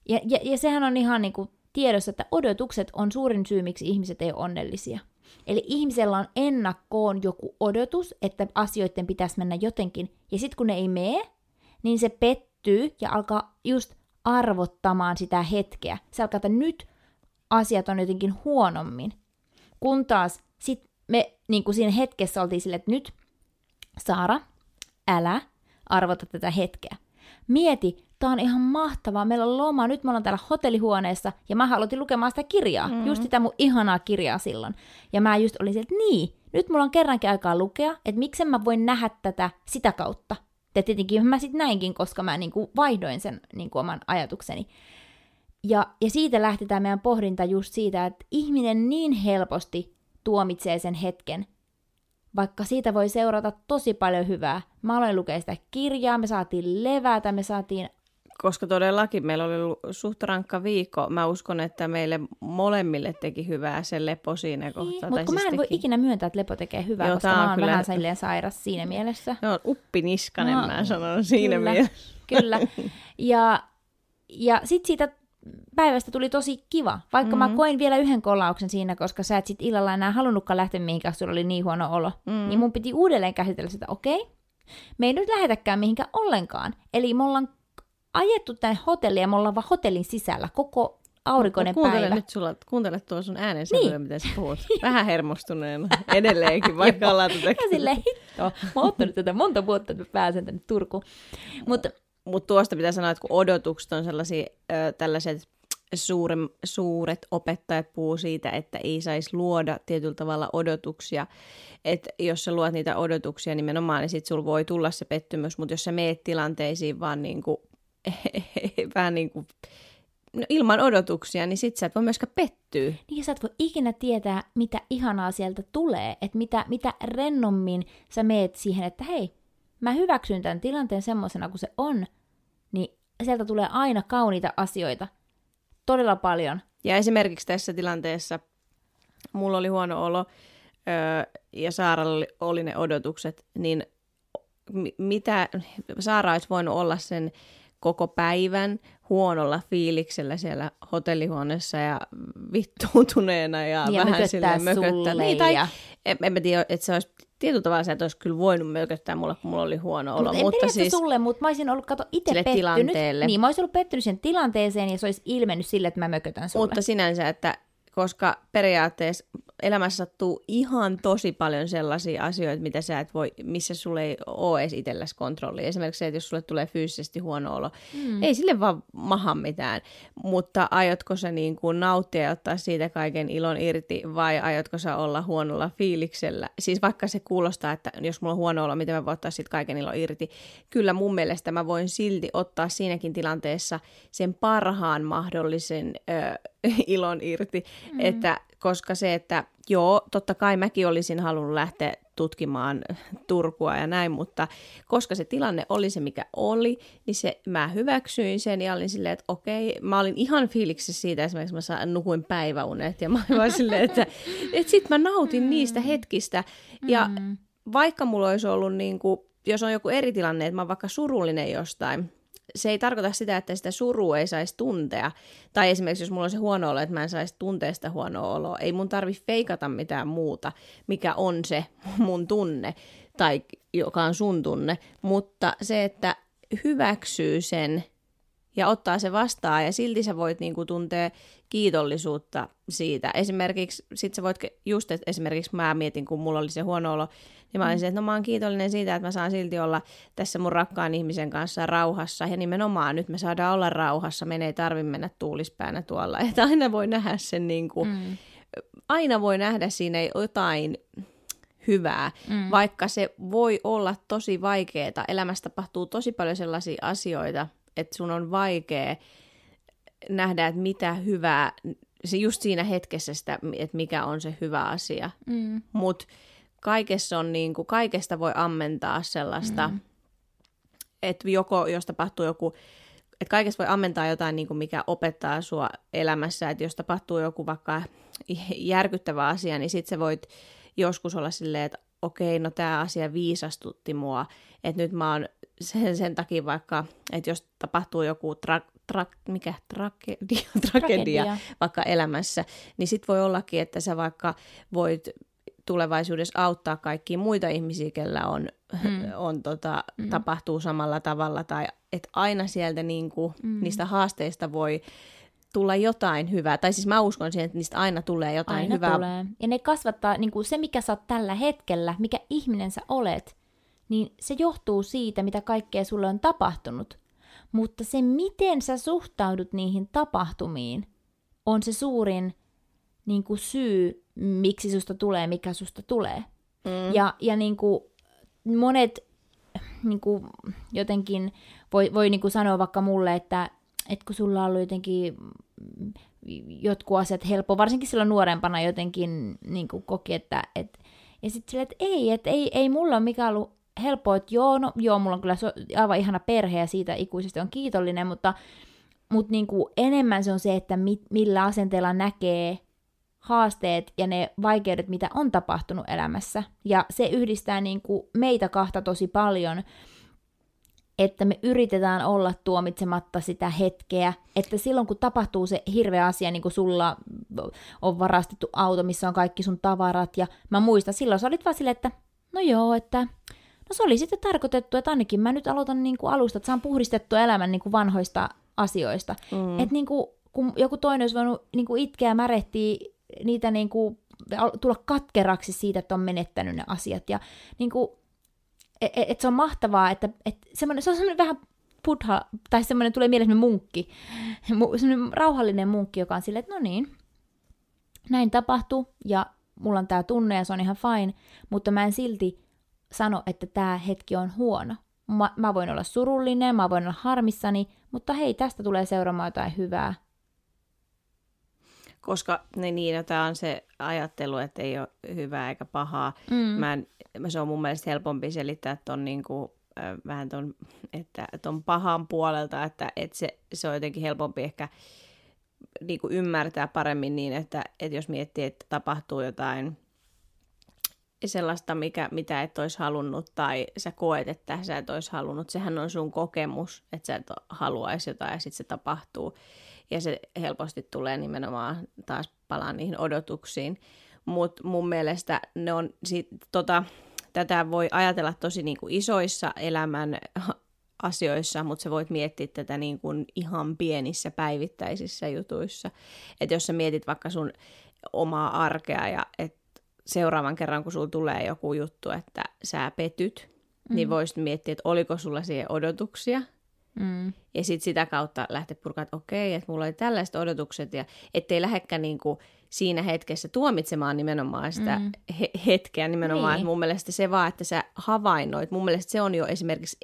S1: ja, ja, ja sehän on ihan niin kuin tiedossa, että odotukset on suurin syy, miksi ihmiset ei ole onnellisia. Eli ihmisellä on ennakkoon joku odotus, että asioiden pitäisi mennä jotenkin, ja sitten kun ne ei mene, niin se pettyy ja alkaa just arvottamaan sitä hetkeä. Se alkaa, että nyt asiat on jotenkin huonommin. Kun taas sit me niin kuin siinä hetkessä oltiin silleen, että nyt Saara, älä arvota tätä hetkeä. Mieti, tää on ihan mahtavaa, meillä on loma, nyt me ollaan täällä hotellihuoneessa, ja mä halutin lukemaan sitä kirjaa, mm. just sitä mun ihanaa kirjaa silloin. Ja mä just olin sieltä, niin, nyt mulla on kerrankin aikaa lukea, että miksen mä voin nähdä tätä sitä kautta. Ja tietenkin mä sitten näinkin, koska mä niinku vaihdoin sen niinku oman ajatukseni. Ja, ja siitä lähti tämä meidän pohdinta just siitä, että ihminen niin helposti tuomitsee sen hetken, vaikka siitä voi seurata tosi paljon hyvää. Mä aloin lukea sitä kirjaa, me saatiin levätä, me saatiin
S2: koska todellakin meillä oli ollut suht rankka viikko. Mä uskon, että meille molemmille teki hyvää se lepo siinä kohtaa.
S1: Mutta siis mä en teki... voi ikinä myöntää, että lepo tekee hyvää, Joo, koska mä oon kyllä... vähän silleen sairas siinä mielessä.
S2: Joo, uppiniskanen no, mä sanon siinä kyllä, mielessä.
S1: Kyllä. Ja, ja sitten siitä päivästä tuli tosi kiva, vaikka mm-hmm. mä koin vielä yhden kolauksen siinä, koska sä et sit illalla enää halunnutkaan lähteä mihinkään, sulla oli niin huono olo. Mm-hmm. Niin mun piti uudelleen käsitellä sitä, okei, okay, me ei nyt lähetäkään mihinkään ollenkaan. Eli me ollaan ajettu tänne hotelliin ja me ollaan vaan hotellin sisällä koko aurinkoinen
S2: kuuntele
S1: päivä.
S2: nyt sulla, kuuntele tuo sun äänen niin. mitä sä puhut. Vähän hermostuneena edelleenkin, vaikka ollaan tätä.
S1: Ja silleen, hitto, mä oon ottanut tätä monta vuotta, että mä pääsen tänne Turkuun.
S2: Mutta Mut tuosta pitää sanoa, että kun odotukset on sellaisia, ö, tällaiset suure, suuret opettajat puhuu siitä, että ei saisi luoda tietyllä tavalla odotuksia. Että jos sä luot niitä odotuksia nimenomaan, niin sitten sulla voi tulla se pettymys, mutta jos sä meet tilanteisiin vaan niin kuin vähän niin kuin, no ilman odotuksia, niin sit sä et voi myöskään pettyä.
S1: Niin sä et voi ikinä tietää, mitä ihanaa sieltä tulee, että mitä, mitä rennommin sä meet siihen, että hei, mä hyväksyn tämän tilanteen semmoisena kuin se on, niin sieltä tulee aina kauniita asioita. Todella paljon.
S2: Ja esimerkiksi tässä tilanteessa mulla oli huono olo öö, ja Saaralla oli, oli ne odotukset, niin mitä Saara olisi voinut olla sen koko päivän huonolla fiiliksellä siellä hotellihuoneessa ja vittuuntuneena ja,
S1: ja
S2: vähän silleen mököttää.
S1: Niin, tai ja...
S2: en, en mä tiedä, että se olisi tietyllä tavalla se, että olisi kyllä voinut mököttää mulle, kun mulla oli huono olo.
S1: Mut
S2: mutta
S1: en
S2: siis
S1: sulle, mutta mä olisin ollut, kato, itse pettynyt.
S2: Tilanteelle.
S1: Niin, mä olisin ollut pettynyt sen tilanteeseen ja se olisi ilmennyt sille, että mä mökötän sulle.
S2: Mutta sinänsä, että koska periaatteessa elämässä sattuu ihan tosi paljon sellaisia asioita, mitä sä et voi, missä sulle ei ole edes itselläsi kontrolli. Esimerkiksi se, että jos sulle tulee fyysisesti huono olo, mm. ei sille vaan maha mitään, mutta aiotko sä niin kuin nauttia ja ottaa siitä kaiken ilon irti vai aiotko sä olla huonolla fiiliksellä? Siis vaikka se kuulostaa, että jos mulla on huono olo, miten mä voin ottaa siitä kaiken ilon irti? Kyllä mun mielestä mä voin silti ottaa siinäkin tilanteessa sen parhaan mahdollisen ö, ilon irti, mm. että koska se, että joo, totta kai mäkin olisin halunnut lähteä tutkimaan Turkua ja näin, mutta koska se tilanne oli se, mikä oli, niin se, mä hyväksyin sen ja olin silleen, että okei, mä olin ihan fiiliksissä siitä, esimerkiksi mä saan, nukuin päiväunet ja mä olin silleen, että, että sit mä nautin mm. niistä hetkistä ja mm. vaikka mulla olisi ollut niin kuin, jos on joku eri tilanne, että mä oon vaikka surullinen jostain, se ei tarkoita sitä, että sitä surua ei saisi tuntea. Tai esimerkiksi jos mulla on se huono olo, että mä en saisi tuntea sitä huonoa oloa. Ei mun tarvi feikata mitään muuta, mikä on se mun tunne, tai joka on sun tunne. Mutta se, että hyväksyy sen ja ottaa se vastaan ja silti sä voit niinku tuntea kiitollisuutta siitä. Esimerkiksi sit sä voit, just että esimerkiksi mä mietin, kun mulla oli se huono olo, niin mä olin se, että no mä oon kiitollinen siitä, että mä saan silti olla tässä mun rakkaan ihmisen kanssa rauhassa. Ja nimenomaan nyt me saadaan olla rauhassa, me ei tarvi mennä tuulispäänä tuolla. Että aina voi nähdä sen niin kuin, mm. aina voi nähdä siinä jotain hyvää, mm. vaikka se voi olla tosi vaikeaa. Elämässä tapahtuu tosi paljon sellaisia asioita, että sun on vaikea nähdä, että mitä hyvää, se just siinä hetkessä sitä, että mikä on se hyvä asia. Mm. Mutta kaikessa on niin kuin, kaikesta voi ammentaa sellaista, mm. että joko, jos tapahtuu joku, että kaikesta voi ammentaa jotain, niin kuin mikä opettaa sua elämässä, että jos tapahtuu joku vaikka järkyttävä asia, niin sit sä voit joskus olla silleen, että okei, no tämä asia viisastutti mua, että nyt mä oon sen, sen takia vaikka, että jos tapahtuu joku tra- tra- mikä, tragedia, tragedia, tragedia vaikka elämässä, niin sit voi ollakin, että sä vaikka voit tulevaisuudessa auttaa kaikkia muita ihmisiä, kellä on, mm. on tota, mm. tapahtuu samalla tavalla, tai että aina sieltä niinku, mm. niistä haasteista voi tulla jotain hyvää. Tai siis mä uskon siihen, että niistä aina tulee jotain
S1: aina
S2: hyvää.
S1: Tulee. Ja ne kasvattaa, niin kuin se mikä sä oot tällä hetkellä, mikä ihminen sä olet, niin se johtuu siitä, mitä kaikkea sulle on tapahtunut. Mutta se, miten sä suhtaudut niihin tapahtumiin, on se suurin niin kuin syy, miksi susta tulee, mikä susta tulee. Mm. Ja, ja niin kuin monet niin kuin jotenkin voi, voi niin kuin sanoa vaikka mulle, että, että kun sulla on ollut jotenkin jotkut asiat helppo, varsinkin silloin nuorempana jotenkin niin kuin koki, että, että ja sitten silleen, että ei, että ei, ei mulla ole mikään ollut helppoa, että joo, no joo, mulla on kyllä so, aivan ihana perhe ja siitä ikuisesti on kiitollinen, mutta, mutta niin kuin enemmän se on se, että mi, millä asenteella näkee haasteet ja ne vaikeudet, mitä on tapahtunut elämässä. Ja se yhdistää niin kuin meitä kahta tosi paljon, että me yritetään olla tuomitsematta sitä hetkeä, että silloin kun tapahtuu se hirveä asia, niin kuin sulla on varastettu auto, missä on kaikki sun tavarat, ja mä muistan, silloin sä olit vaan silleen, että no joo, että no se oli sitten tarkoitettu, että ainakin mä nyt aloitan niin kuin alusta, että saan puhdistettua elämän niin kuin vanhoista asioista. Mm. Että niin kuin, kun joku toinen olisi voinut niin kuin itkeä märehtiä niitä niin kuin, tulla katkeraksi siitä, että on menettänyt ne asiat. Ja niin kuin, et, e, et se on mahtavaa, että et se on semmoinen vähän buddha, tai semmoinen tulee mieleen munkki, semmoinen rauhallinen munkki, joka on silleen, että no niin, näin tapahtuu, ja mulla on tämä tunne, ja se on ihan fine, mutta mä en silti sano, että tämä hetki on huono. Mä, mä voin olla surullinen, mä voin olla harmissani, mutta hei, tästä tulee seuraamaan jotain hyvää,
S2: koska ne niin, tämä on se ajattelu, että ei ole hyvää eikä pahaa. Mm. Mä en, se on mun mielestä helpompi selittää ton niin kuin, äh, vähän ton, että ton pahan puolelta, että, että se, se on jotenkin helpompi ehkä niin kuin ymmärtää paremmin niin, että, että jos miettii, että tapahtuu jotain sellaista, mikä, mitä et olisi halunnut tai sä koet, että sä et olisi halunnut, sehän on sun kokemus, että sä et haluaisi jotain ja sitten se tapahtuu ja se helposti tulee nimenomaan taas palaan niihin odotuksiin. Mutta mun mielestä ne on sit, tota, tätä voi ajatella tosi niin kuin isoissa elämän asioissa, mutta sä voit miettiä tätä niin kuin ihan pienissä päivittäisissä jutuissa. Että jos sä mietit vaikka sun omaa arkea ja että seuraavan kerran, kun sulla tulee joku juttu, että sä petyt, mm. niin voisit miettiä, että oliko sulla siihen odotuksia. Mm. Ja sitten sitä kautta lähteä purkaa, että okei, että mulla oli tällaiset odotukset, ja ettei lähekään niinku siinä hetkessä tuomitsemaan nimenomaan sitä mm. he- hetkeä nimenomaan. Niin. Että mun mielestä se vaan, että sä havainnoit, mun mielestä se on jo esimerkiksi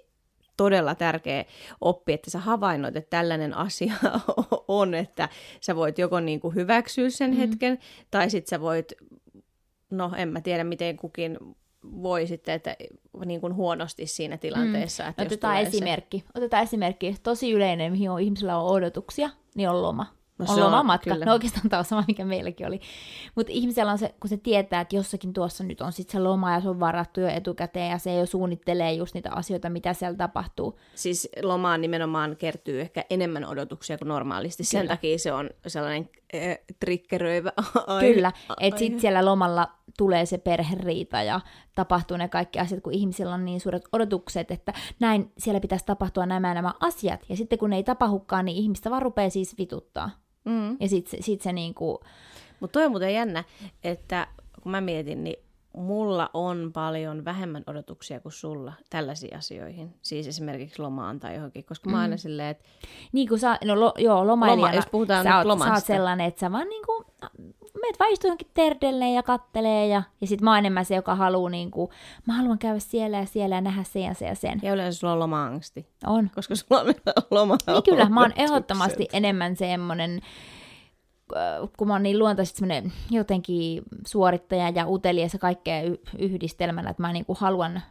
S2: todella tärkeä oppi, että sä havainnoit, että tällainen asia on, että sä voit joko niin kuin hyväksyä sen mm. hetken, tai sitten sä voit, no en mä tiedä miten kukin voi sitten, että niin kuin huonosti siinä tilanteessa. Mm. Että
S1: Otetaan esimerkki. Se... Otetaan esimerkki. Tosi yleinen, mihin on, ihmisillä on odotuksia, niin on loma. No, on lomamatka. No oikeastaan tämä on sama, mikä meilläkin oli. Mutta ihmisellä on se, kun se tietää, että jossakin tuossa nyt on sitten se loma ja se on varattu jo etukäteen ja se jo suunnittelee just niitä asioita, mitä siellä tapahtuu.
S2: Siis lomaan nimenomaan kertyy ehkä enemmän odotuksia kuin normaalisti. Kyllä. Sen takia se on sellainen äh, triggeröivä
S1: aihe. Kyllä, että sitten siellä lomalla tulee se perheriita ja tapahtuu ne kaikki asiat, kun ihmisillä on niin suuret odotukset, että näin siellä pitäisi tapahtua nämä nämä asiat. Ja sitten kun ne ei tapahdukaan, niin ihmistä vaan rupeaa siis vituttaa. Mm. Ja sitten sit se niinku...
S2: Mutta toi on muuten jännä, että kun mä mietin, niin mulla on paljon vähemmän odotuksia kuin sulla tällaisiin asioihin. Siis esimerkiksi lomaan tai johonkin, koska mm. mä aina silleen, että...
S1: Niin kuin sä, no lo, joo, lomailijana, Loma, jos puhutaan sä, oot, sä oot sellainen, että sä vaan niin kuin, meet vaan johonkin terdelleen ja kattelee ja, ja sit mä oon enemmän se, joka haluaa niin kuin, mä haluan käydä siellä ja siellä ja nähdä sen ja sen ja sen.
S2: Ja yleensä sulla on loma-angsti.
S1: On.
S2: Koska sulla on loma
S1: Niin kyllä, mä oon ehdottomasti enemmän semmonen, äh, kun mä oon niin luontaisesti semmoinen jotenkin suorittaja ja utelias ja kaikkea yhdistelmänä, että mä niinku haluan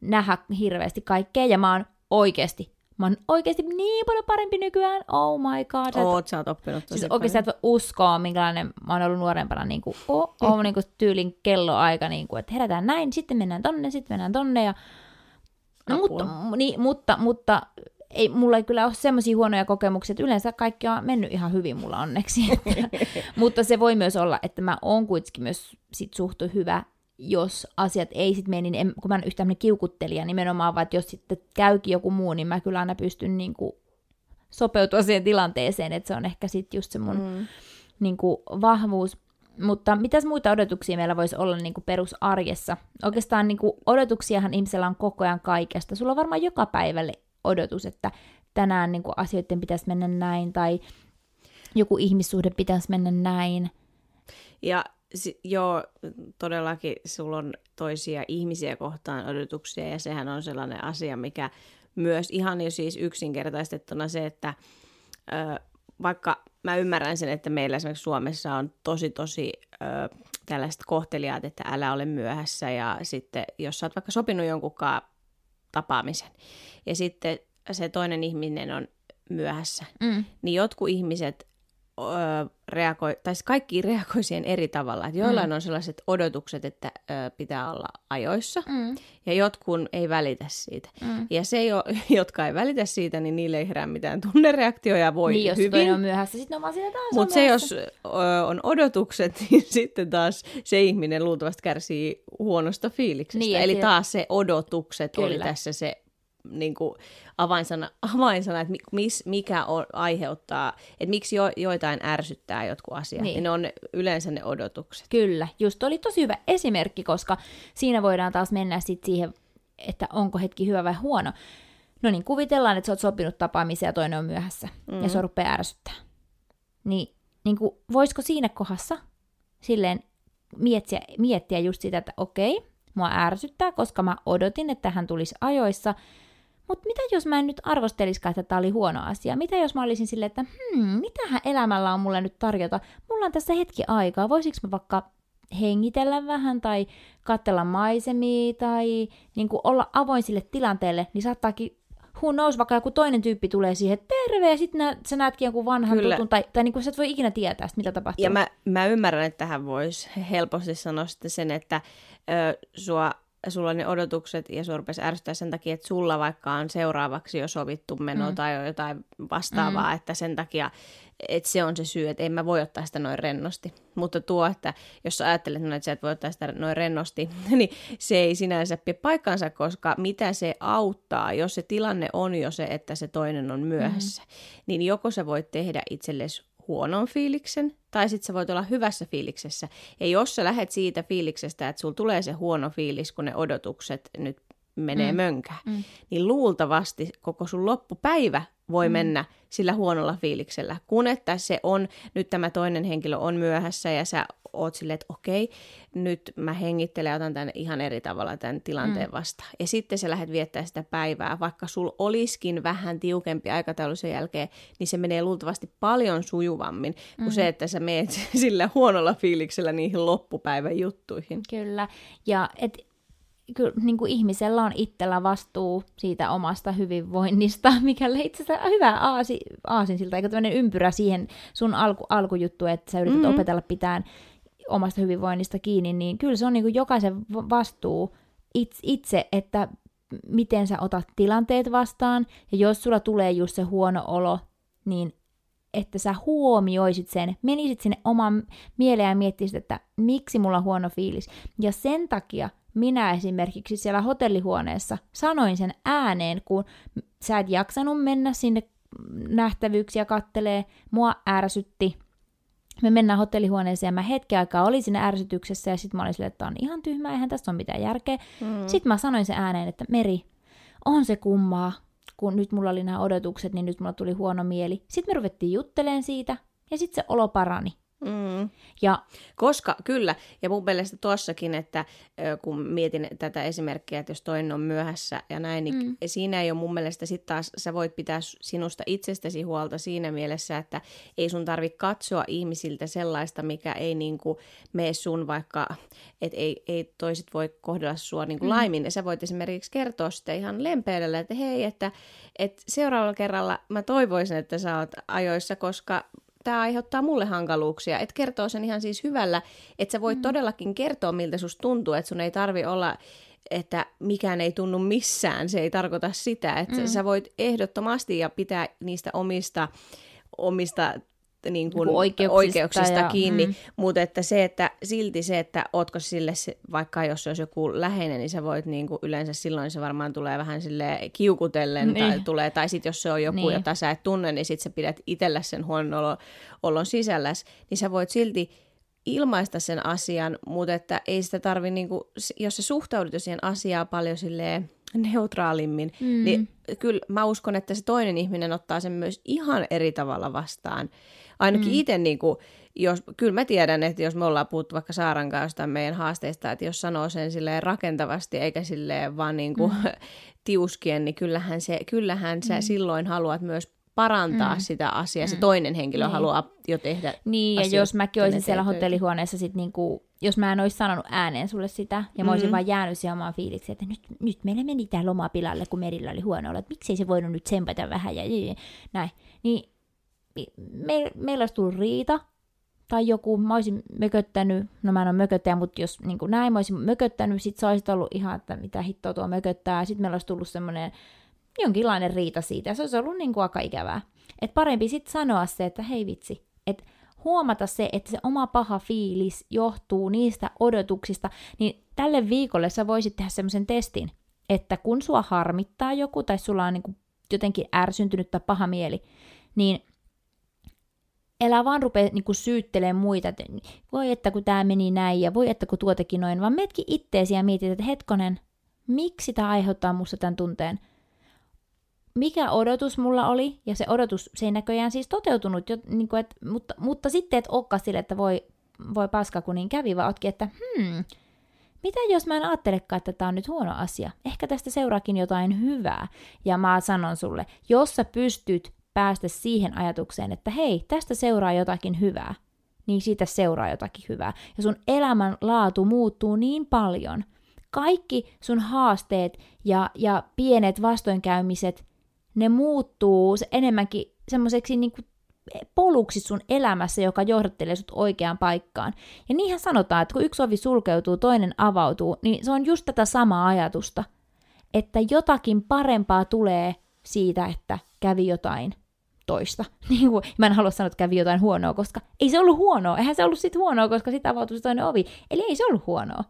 S1: nähdä hirveästi kaikkea ja mä oon oikeasti Mä oon oikeasti niin paljon parempi nykyään. Oh my god.
S2: Oot, sä oot oppinut tosi
S1: siis oikeasti et voi uskoa, minkälainen mä oon ollut nuorempana niin kuin, oh, oh, niin kuin tyylin kelloaika, niin kuin, että herätään näin, sitten mennään tonne, sitten mennään tonne. Ja... No, mutta, niin, mutta, mutta ei, mulla ei kyllä ole semmoisia huonoja kokemuksia, että yleensä kaikki on mennyt ihan hyvin mulla onneksi. mutta se voi myös olla, että mä oon kuitenkin myös sit suhtu hyvä jos asiat ei sitten mene, niin en, kun mä en yhtään kiukuttelija nimenomaan, vaan että jos sitten käykin joku muu, niin mä kyllä aina pystyn niin kuin sopeutua siihen tilanteeseen, että se on ehkä sitten just se mun mm. niin kuin vahvuus. Mutta mitäs muita odotuksia meillä voisi olla niin kuin perusarjessa? Oikeastaan niin kuin odotuksiahan ihmisellä on koko ajan kaikesta. Sulla on varmaan joka päivälle odotus, että tänään niin kuin asioiden pitäisi mennä näin, tai joku ihmissuhde pitäisi mennä näin.
S2: Ja si- joo, todellakin sulla on toisia ihmisiä kohtaan odotuksia ja sehän on sellainen asia, mikä myös ihan jo siis yksinkertaistettuna se, että ö, vaikka mä ymmärrän sen, että meillä esimerkiksi Suomessa on tosi tosi ö, tällaiset kohteliaat, että älä ole myöhässä ja sitten jos sä oot vaikka sopinut jonkunkaan tapaamisen ja sitten se toinen ihminen on myöhässä, mm. niin jotkut ihmiset ö, reagoi, tai siis kaikki reagoi siihen eri tavalla. Että joillain mm. on sellaiset odotukset, että ö, pitää olla ajoissa, mm. ja jotkun ei välitä siitä. Mm. Ja se, jo, jotka ei välitä siitä, niin niille ei herää mitään tunnereaktioja, voi
S1: niin, jos
S2: hyvin.
S1: on myöhässä, sitten on vaan siinä taas
S2: Mutta se, jos ö, on odotukset, niin sitten taas se ihminen luultavasti kärsii huonosta fiiliksestä. Niin, Eli taas se odotukset Kyllä. oli tässä se niin kuin avainsana, avainsana, että mis, mikä on, aiheuttaa, että miksi jo, joitain ärsyttää jotkut asiat, niin. niin ne on yleensä ne odotukset.
S1: Kyllä, just oli tosi hyvä esimerkki, koska siinä voidaan taas mennä sit siihen, että onko hetki hyvä vai huono. No niin, kuvitellaan, että sä oot sopinut tapaamisen ja toinen on myöhässä, mm. ja se rupeaa ärsyttää. Niin, niin kuin, voisiko siinä kohdassa silleen miettiä, miettiä just sitä, että okei, mua ärsyttää, koska mä odotin, että hän tulisi ajoissa, mutta mitä jos mä en nyt arvostelisikaan, että tämä oli huono asia? Mitä jos mä olisin silleen, että hmm, mitähän elämällä on mulle nyt tarjota? Mulla on tässä hetki aikaa, voisiko mä vaikka hengitellä vähän tai katsella maisemia tai niin kuin olla avoin sille tilanteelle, niin saattaakin who knows, vaikka joku toinen tyyppi tulee siihen, terve, ja sitten nä, sä näetkin jonkun vanhan Kyllä. tutun, tai, tai niin kuin sä et voi ikinä tietää, mitä tapahtuu.
S2: Ja mä, mä ymmärrän, että tähän voisi helposti sanoa sitten sen, että ö, sua sulla ne odotukset ja sua rupesi ärsyttää sen takia, että sulla vaikka on seuraavaksi jo sovittu meno mm. tai jotain vastaavaa, mm. että sen takia, että se on se syy, että en mä voi ottaa sitä noin rennosti. Mutta tuo, että jos sä ajattelet, että sä et voi ottaa sitä noin rennosti, niin se ei sinänsä pidä paikkansa, koska mitä se auttaa, jos se tilanne on jo se, että se toinen on myöhässä, mm. niin joko sä voit tehdä itsellesi huonon fiiliksen, tai sitten sä voit olla hyvässä fiiliksessä. Ja jos sä lähet siitä fiiliksestä, että sulla tulee se huono fiilis, kun ne odotukset nyt menee mm. mönkään, mm. niin luultavasti koko sun loppupäivä voi mm. mennä sillä huonolla fiiliksellä, kun että se on, nyt tämä toinen henkilö on myöhässä ja sä oot silleen, että okei, nyt mä hengittelen ja otan tämän ihan eri tavalla tämän tilanteen mm. vastaan. Ja sitten sä lähdet viettää sitä päivää, vaikka sul olisikin vähän tiukempi aikataulu sen jälkeen, niin se menee luultavasti paljon sujuvammin kuin mm. se, että sä meet sillä huonolla fiiliksellä niihin loppupäivän juttuihin.
S1: Kyllä, ja et kyllä niin kuin ihmisellä on itsellä vastuu siitä omasta hyvinvoinnista, mikä itse asiassa hyvä aasi, aasin siltä, eikä tämmöinen ympyrä siihen sun alku, alkujuttu, että sä yrität mm-hmm. opetella pitään omasta hyvinvoinnista kiinni, niin kyllä se on niin kuin jokaisen vastuu itse, että miten sä otat tilanteet vastaan, ja jos sulla tulee just se huono olo, niin että sä huomioisit sen, menisit sinne oman mieleen ja miettisit, että miksi mulla on huono fiilis. Ja sen takia minä esimerkiksi siellä hotellihuoneessa sanoin sen ääneen, kun sä et jaksanut mennä sinne nähtävyyksiä kattelee, mua ärsytti. Me mennään hotellihuoneeseen ja mä hetken aikaa olin siinä ärsytyksessä ja sitten mä olin silleen, että on ihan tyhmä, eihän tässä ole mitään järkeä. Mm. Sitten mä sanoin sen ääneen, että Meri, on se kummaa, kun nyt mulla oli nämä odotukset, niin nyt mulla tuli huono mieli. Sitten me ruvettiin jutteleen siitä ja sitten se olo parani.
S2: Mm. Ja, Koska, kyllä, ja mun mielestä tuossakin, että kun mietin tätä esimerkkiä, että jos toinen on myöhässä ja näin, niin mm. siinä ei ole mun mielestä sitten taas, sä voit pitää sinusta itsestäsi huolta siinä mielessä, että ei sun tarvi katsoa ihmisiltä sellaista, mikä ei niinku mene sun vaikka, että ei, ei toiset voi kohdella sua niinku mm. laimin, ja sä voit esimerkiksi kertoa sitä ihan lempeydellä, että hei, että, että seuraavalla kerralla mä toivoisin, että sä oot ajoissa, koska tämä aiheuttaa mulle hankaluuksia. Että kertoo sen ihan siis hyvällä, että sä voit mm. todellakin kertoa, miltä susta tuntuu, että sun ei tarvi olla että mikään ei tunnu missään, se ei tarkoita sitä, että mm. sä voit ehdottomasti ja pitää niistä omista, omista niin kuin oikeuksista, oikeuksista ja, kiinni, mm. mutta että se, että silti se, että ootko sille, vaikka jos se olisi joku läheinen, niin sä voit niin kuin yleensä silloin se varmaan tulee vähän sille kiukutellen niin. tai tulee, tai sitten jos se on joku, niin. jota sä et tunne, niin sit sä pidät itsellä sen huonon olon sisälläs, niin sä voit silti ilmaista sen asian, mutta että ei sitä tarvi, niin kuin, jos se suhtaudut siihen asiaan paljon silleen neutraalimmin, mm. niin kyllä mä uskon, että se toinen ihminen ottaa sen myös ihan eri tavalla vastaan. Ainakin mm. itse, niin kuin, jos, kyllä mä tiedän, että jos me ollaan puhuttu vaikka Saaran kanssa meidän haasteista, että jos sanoo sen silleen rakentavasti eikä silleen vaan niin kuin mm. tiuskien, niin kyllähän, se, kyllähän sä mm. silloin haluat myös parantaa mm. sitä asiaa. Mm. Se toinen henkilö niin. haluaa jo tehdä
S1: Niin, ja jos mäkin olisin siellä hotellihuoneessa sit niinku, jos mä en olisi sanonut ääneen sulle sitä, ja mä mm-hmm. olisin vaan jäänyt siihen omaan fiilikseen, että nyt, nyt meillä meni tää lomapilalle, kun Merillä oli huono olla, että miksei se voinut nyt tsempata vähän ja näin. Niin me, meillä olisi tullut riita, tai joku, mä olisin mököttänyt, no mä en ole mököttäjä, mutta jos niin kuin näin, mä olisin mököttänyt, sit se olisi ollut ihan, että mitä hittoa tuo mököttää, sitten meillä olisi tullut semmoinen jonkinlainen riita siitä, ja se olisi ollut niin kuin aika ikävää. Et parempi sitten sanoa se, että hei vitsi, että huomata se, että se oma paha fiilis johtuu niistä odotuksista, niin tälle viikolle sä voisit tehdä semmoisen testin, että kun sua harmittaa joku tai sulla on niin kuin jotenkin ärsyntynyt tai paha mieli, niin älä vaan rupea niin syyttelemään muita, että voi että kun tämä meni näin ja voi että kun tuotekin noin, vaan metki itteesi ja mietit, että hetkonen, miksi tämä aiheuttaa musta tämän tunteen? Mikä odotus mulla oli, ja se odotus, se ei näköjään siis toteutunut, jo, niin kuin, että, mutta, mutta sitten et olekaan sille, että voi, voi paska kun niin kävi, vaan ootkin, että hmm, mitä jos mä en ajattelekaan, että tämä on nyt huono asia? Ehkä tästä seuraakin jotain hyvää. Ja mä sanon sulle, jos sä pystyt päästä siihen ajatukseen, että hei, tästä seuraa jotakin hyvää, niin siitä seuraa jotakin hyvää. Ja sun elämän laatu muuttuu niin paljon. Kaikki sun haasteet ja, ja pienet vastoinkäymiset, ne muuttuu enemmänkin semmoiseksi niin poluksi sun elämässä, joka johdattelee sut oikeaan paikkaan. Ja niinhän sanotaan, että kun yksi ovi sulkeutuu, toinen avautuu, niin se on just tätä samaa ajatusta, että jotakin parempaa tulee siitä, että kävi jotain toista. Niin kuin, mä en halua sanoa, että kävi jotain huonoa, koska ei se ollut huonoa. Eihän se ollut sit huonoa, koska sitten avautui se toinen ovi. Eli ei se ollut huonoa.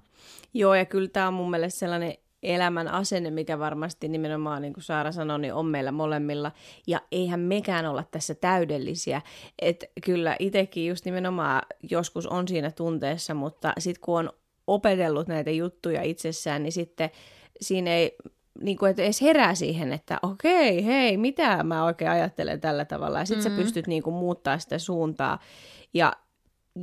S2: Joo, ja kyllä tämä on mun mielestä sellainen elämän asenne, mikä varmasti nimenomaan, niin kuin Saara sanoi, niin on meillä molemmilla. Ja eihän mekään olla tässä täydellisiä. Että kyllä itsekin just nimenomaan joskus on siinä tunteessa, mutta sitten kun on opetellut näitä juttuja itsessään, niin sitten siinä ei niin kuin, että edes herää siihen, että okei, hei, mitä mä oikein ajattelen tällä tavalla. Ja sitten mm-hmm. sä pystyt niin kuin, muuttaa sitä suuntaa. Ja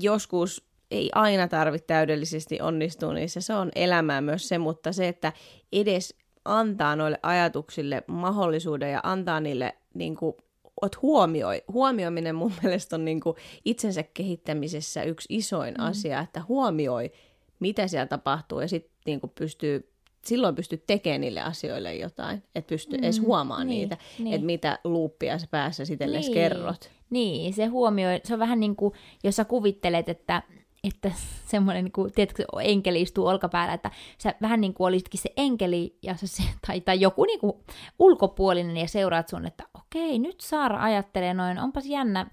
S2: joskus ei aina tarvitse täydellisesti onnistua niissä, se on elämää myös se, mutta se, että edes antaa noille ajatuksille mahdollisuuden ja antaa niille niin kuin, ot huomioi. Huomioiminen mun mielestä on niin kuin itsensä kehittämisessä yksi isoin mm. asia, että huomioi, mitä siellä tapahtuu ja sitten niin pystyy silloin pystyt tekemään niille asioille jotain, että pystyy mm, edes huomaamaan niin, niitä, niin. että mitä luuppia sä päässä sitten niin. kerrot.
S1: Niin, se huomioi, se on vähän niin kuin, jos sä kuvittelet, että että semmoinen, niin kuin, tiedätkö, enkeli istuu olkapäällä, että sä vähän niin kuin olisikin se enkeli ja se, tai, tai joku niin kuin ulkopuolinen ja seuraat sun, että okei, nyt Saara ajattelee noin, onpas jännä,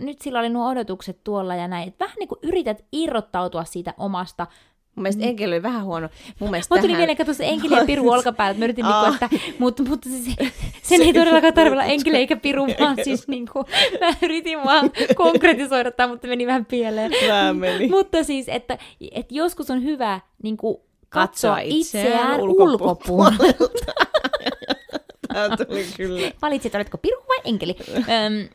S1: nyt sillä oli nuo odotukset tuolla ja näin. Vähän niin kuin yrität irrottautua siitä omasta
S2: Mun mielestä mm. enkeli oli vähän huono.
S1: Mun mielestä Mä tuli tähän... mieleen, se enkeli ja piru olkapäällä. Mä yritin, niinku, että, mutta, mutta se, sen ei todellakaan tarvitse olla enkeli eikä piru, vaan siis niinku, mä yritin vaan konkretisoida tämä, mutta meni vähän pieleen.
S2: Vähän meni.
S1: mutta siis, että, että joskus on hyvä niinku, katsoa itseään, itseään ulkopuolelta.
S2: Tämä tuli kyllä.
S1: Valitsit, oletko piru vai enkeli. Öm,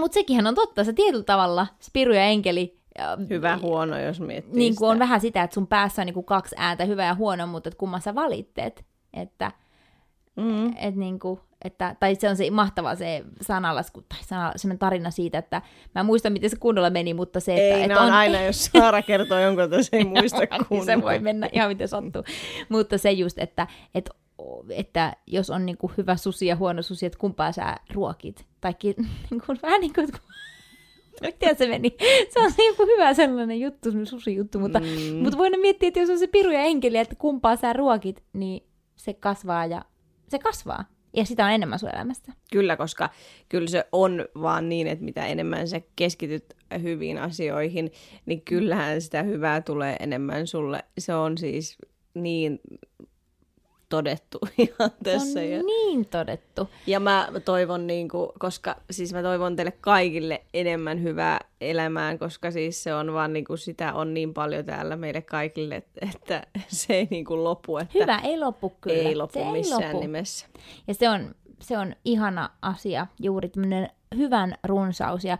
S1: mutta sekin on totta, se tietyllä tavalla, se piru ja enkeli,
S2: Hyvä, huono, jos miettii
S1: niin kuin on vähän sitä, että sun päässä on niin kuin kaksi ääntä, hyvä ja huono, mutta että kumman sä valittet. Että, mm. et niin kuin, että, tai se on se mahtava se sanalasku, tai sana, sellainen tarina siitä, että mä en muista, miten se kunnolla meni, mutta se,
S2: että...
S1: Ei,
S2: että on, on aina, jos Saara kertoo jonkun, että se ei muista kunnolla. niin
S1: se voi mennä ihan miten sattuu. mutta se just, että, että että jos on niin kuin hyvä susi ja huono susi, että kumpaa sä ruokit. Tai niin kuin, vähän niin kuin, Miten se meni? Se on niin hyvä sellainen juttu, sellainen susi-juttu, mutta, mm. mutta voidaan miettiä, että jos on se piru ja enkeli, että kumpaa sä ruokit, niin se kasvaa ja se kasvaa. Ja sitä on enemmän sun elämästä.
S2: Kyllä, koska kyllä se on vaan niin, että mitä enemmän sä keskityt hyviin asioihin, niin kyllähän sitä hyvää tulee enemmän sulle. Se on siis niin todettu ihan tässä.
S1: Se on ja... niin todettu.
S2: Ja mä toivon, niin kuin, koska siis mä toivon teille kaikille enemmän hyvää elämään, koska siis se on vaan niin kuin, sitä on niin paljon täällä meille kaikille, että se ei niin kuin lopu. Että
S1: Hyvä ei lopu kyllä.
S2: Ei lopu
S1: se
S2: missään
S1: ei lopu.
S2: nimessä.
S1: Ja se on, se on ihana asia, juuri tämmöinen hyvän runsaus ja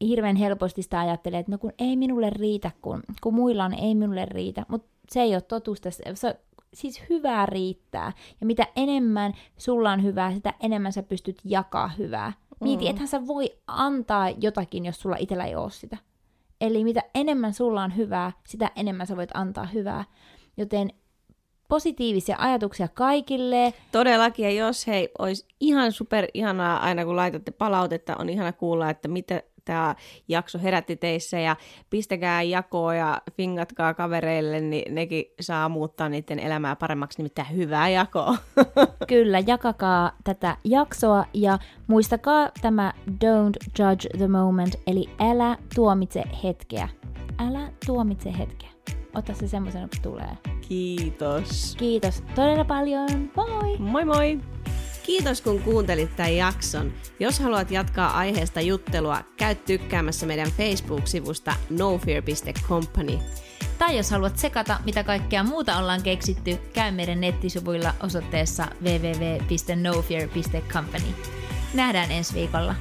S1: hirveän helposti sitä ajattelee, että no kun ei minulle riitä, kun, kun muilla on, ei minulle riitä. Mutta se ei ole totuus tässä. Siis hyvää riittää. Ja mitä enemmän sulla on hyvää, sitä enemmän sä pystyt jakaa hyvää. Mieti, mm. ethän sä voi antaa jotakin, jos sulla itsellä ei ole sitä. Eli mitä enemmän sulla on hyvää, sitä enemmän sä voit antaa hyvää. Joten positiivisia ajatuksia kaikille.
S2: Todellakin, ja jos hei, olisi ihan super ihanaa aina kun laitatte palautetta, on ihana kuulla, että mitä tämä jakso herätti teissä ja pistäkää jakoa ja fingatkaa kavereille, niin nekin saa muuttaa niiden elämää paremmaksi, nimittäin hyvää jakoa.
S1: Kyllä, jakakaa tätä jaksoa ja muistakaa tämä don't judge the moment, eli älä tuomitse hetkeä. Älä tuomitse hetkeä. Ota se semmoisen, kun tulee.
S2: Kiitos.
S1: Kiitos todella paljon. Moi!
S2: Moi moi! Kiitos kun kuuntelit tämän jakson. Jos haluat jatkaa aiheesta juttelua, käy tykkäämässä meidän Facebook-sivusta nofear.company.
S1: Tai jos haluat sekata, mitä kaikkea muuta ollaan keksitty, käy meidän nettisivuilla osoitteessa www.nofear.company. Nähdään ensi viikolla.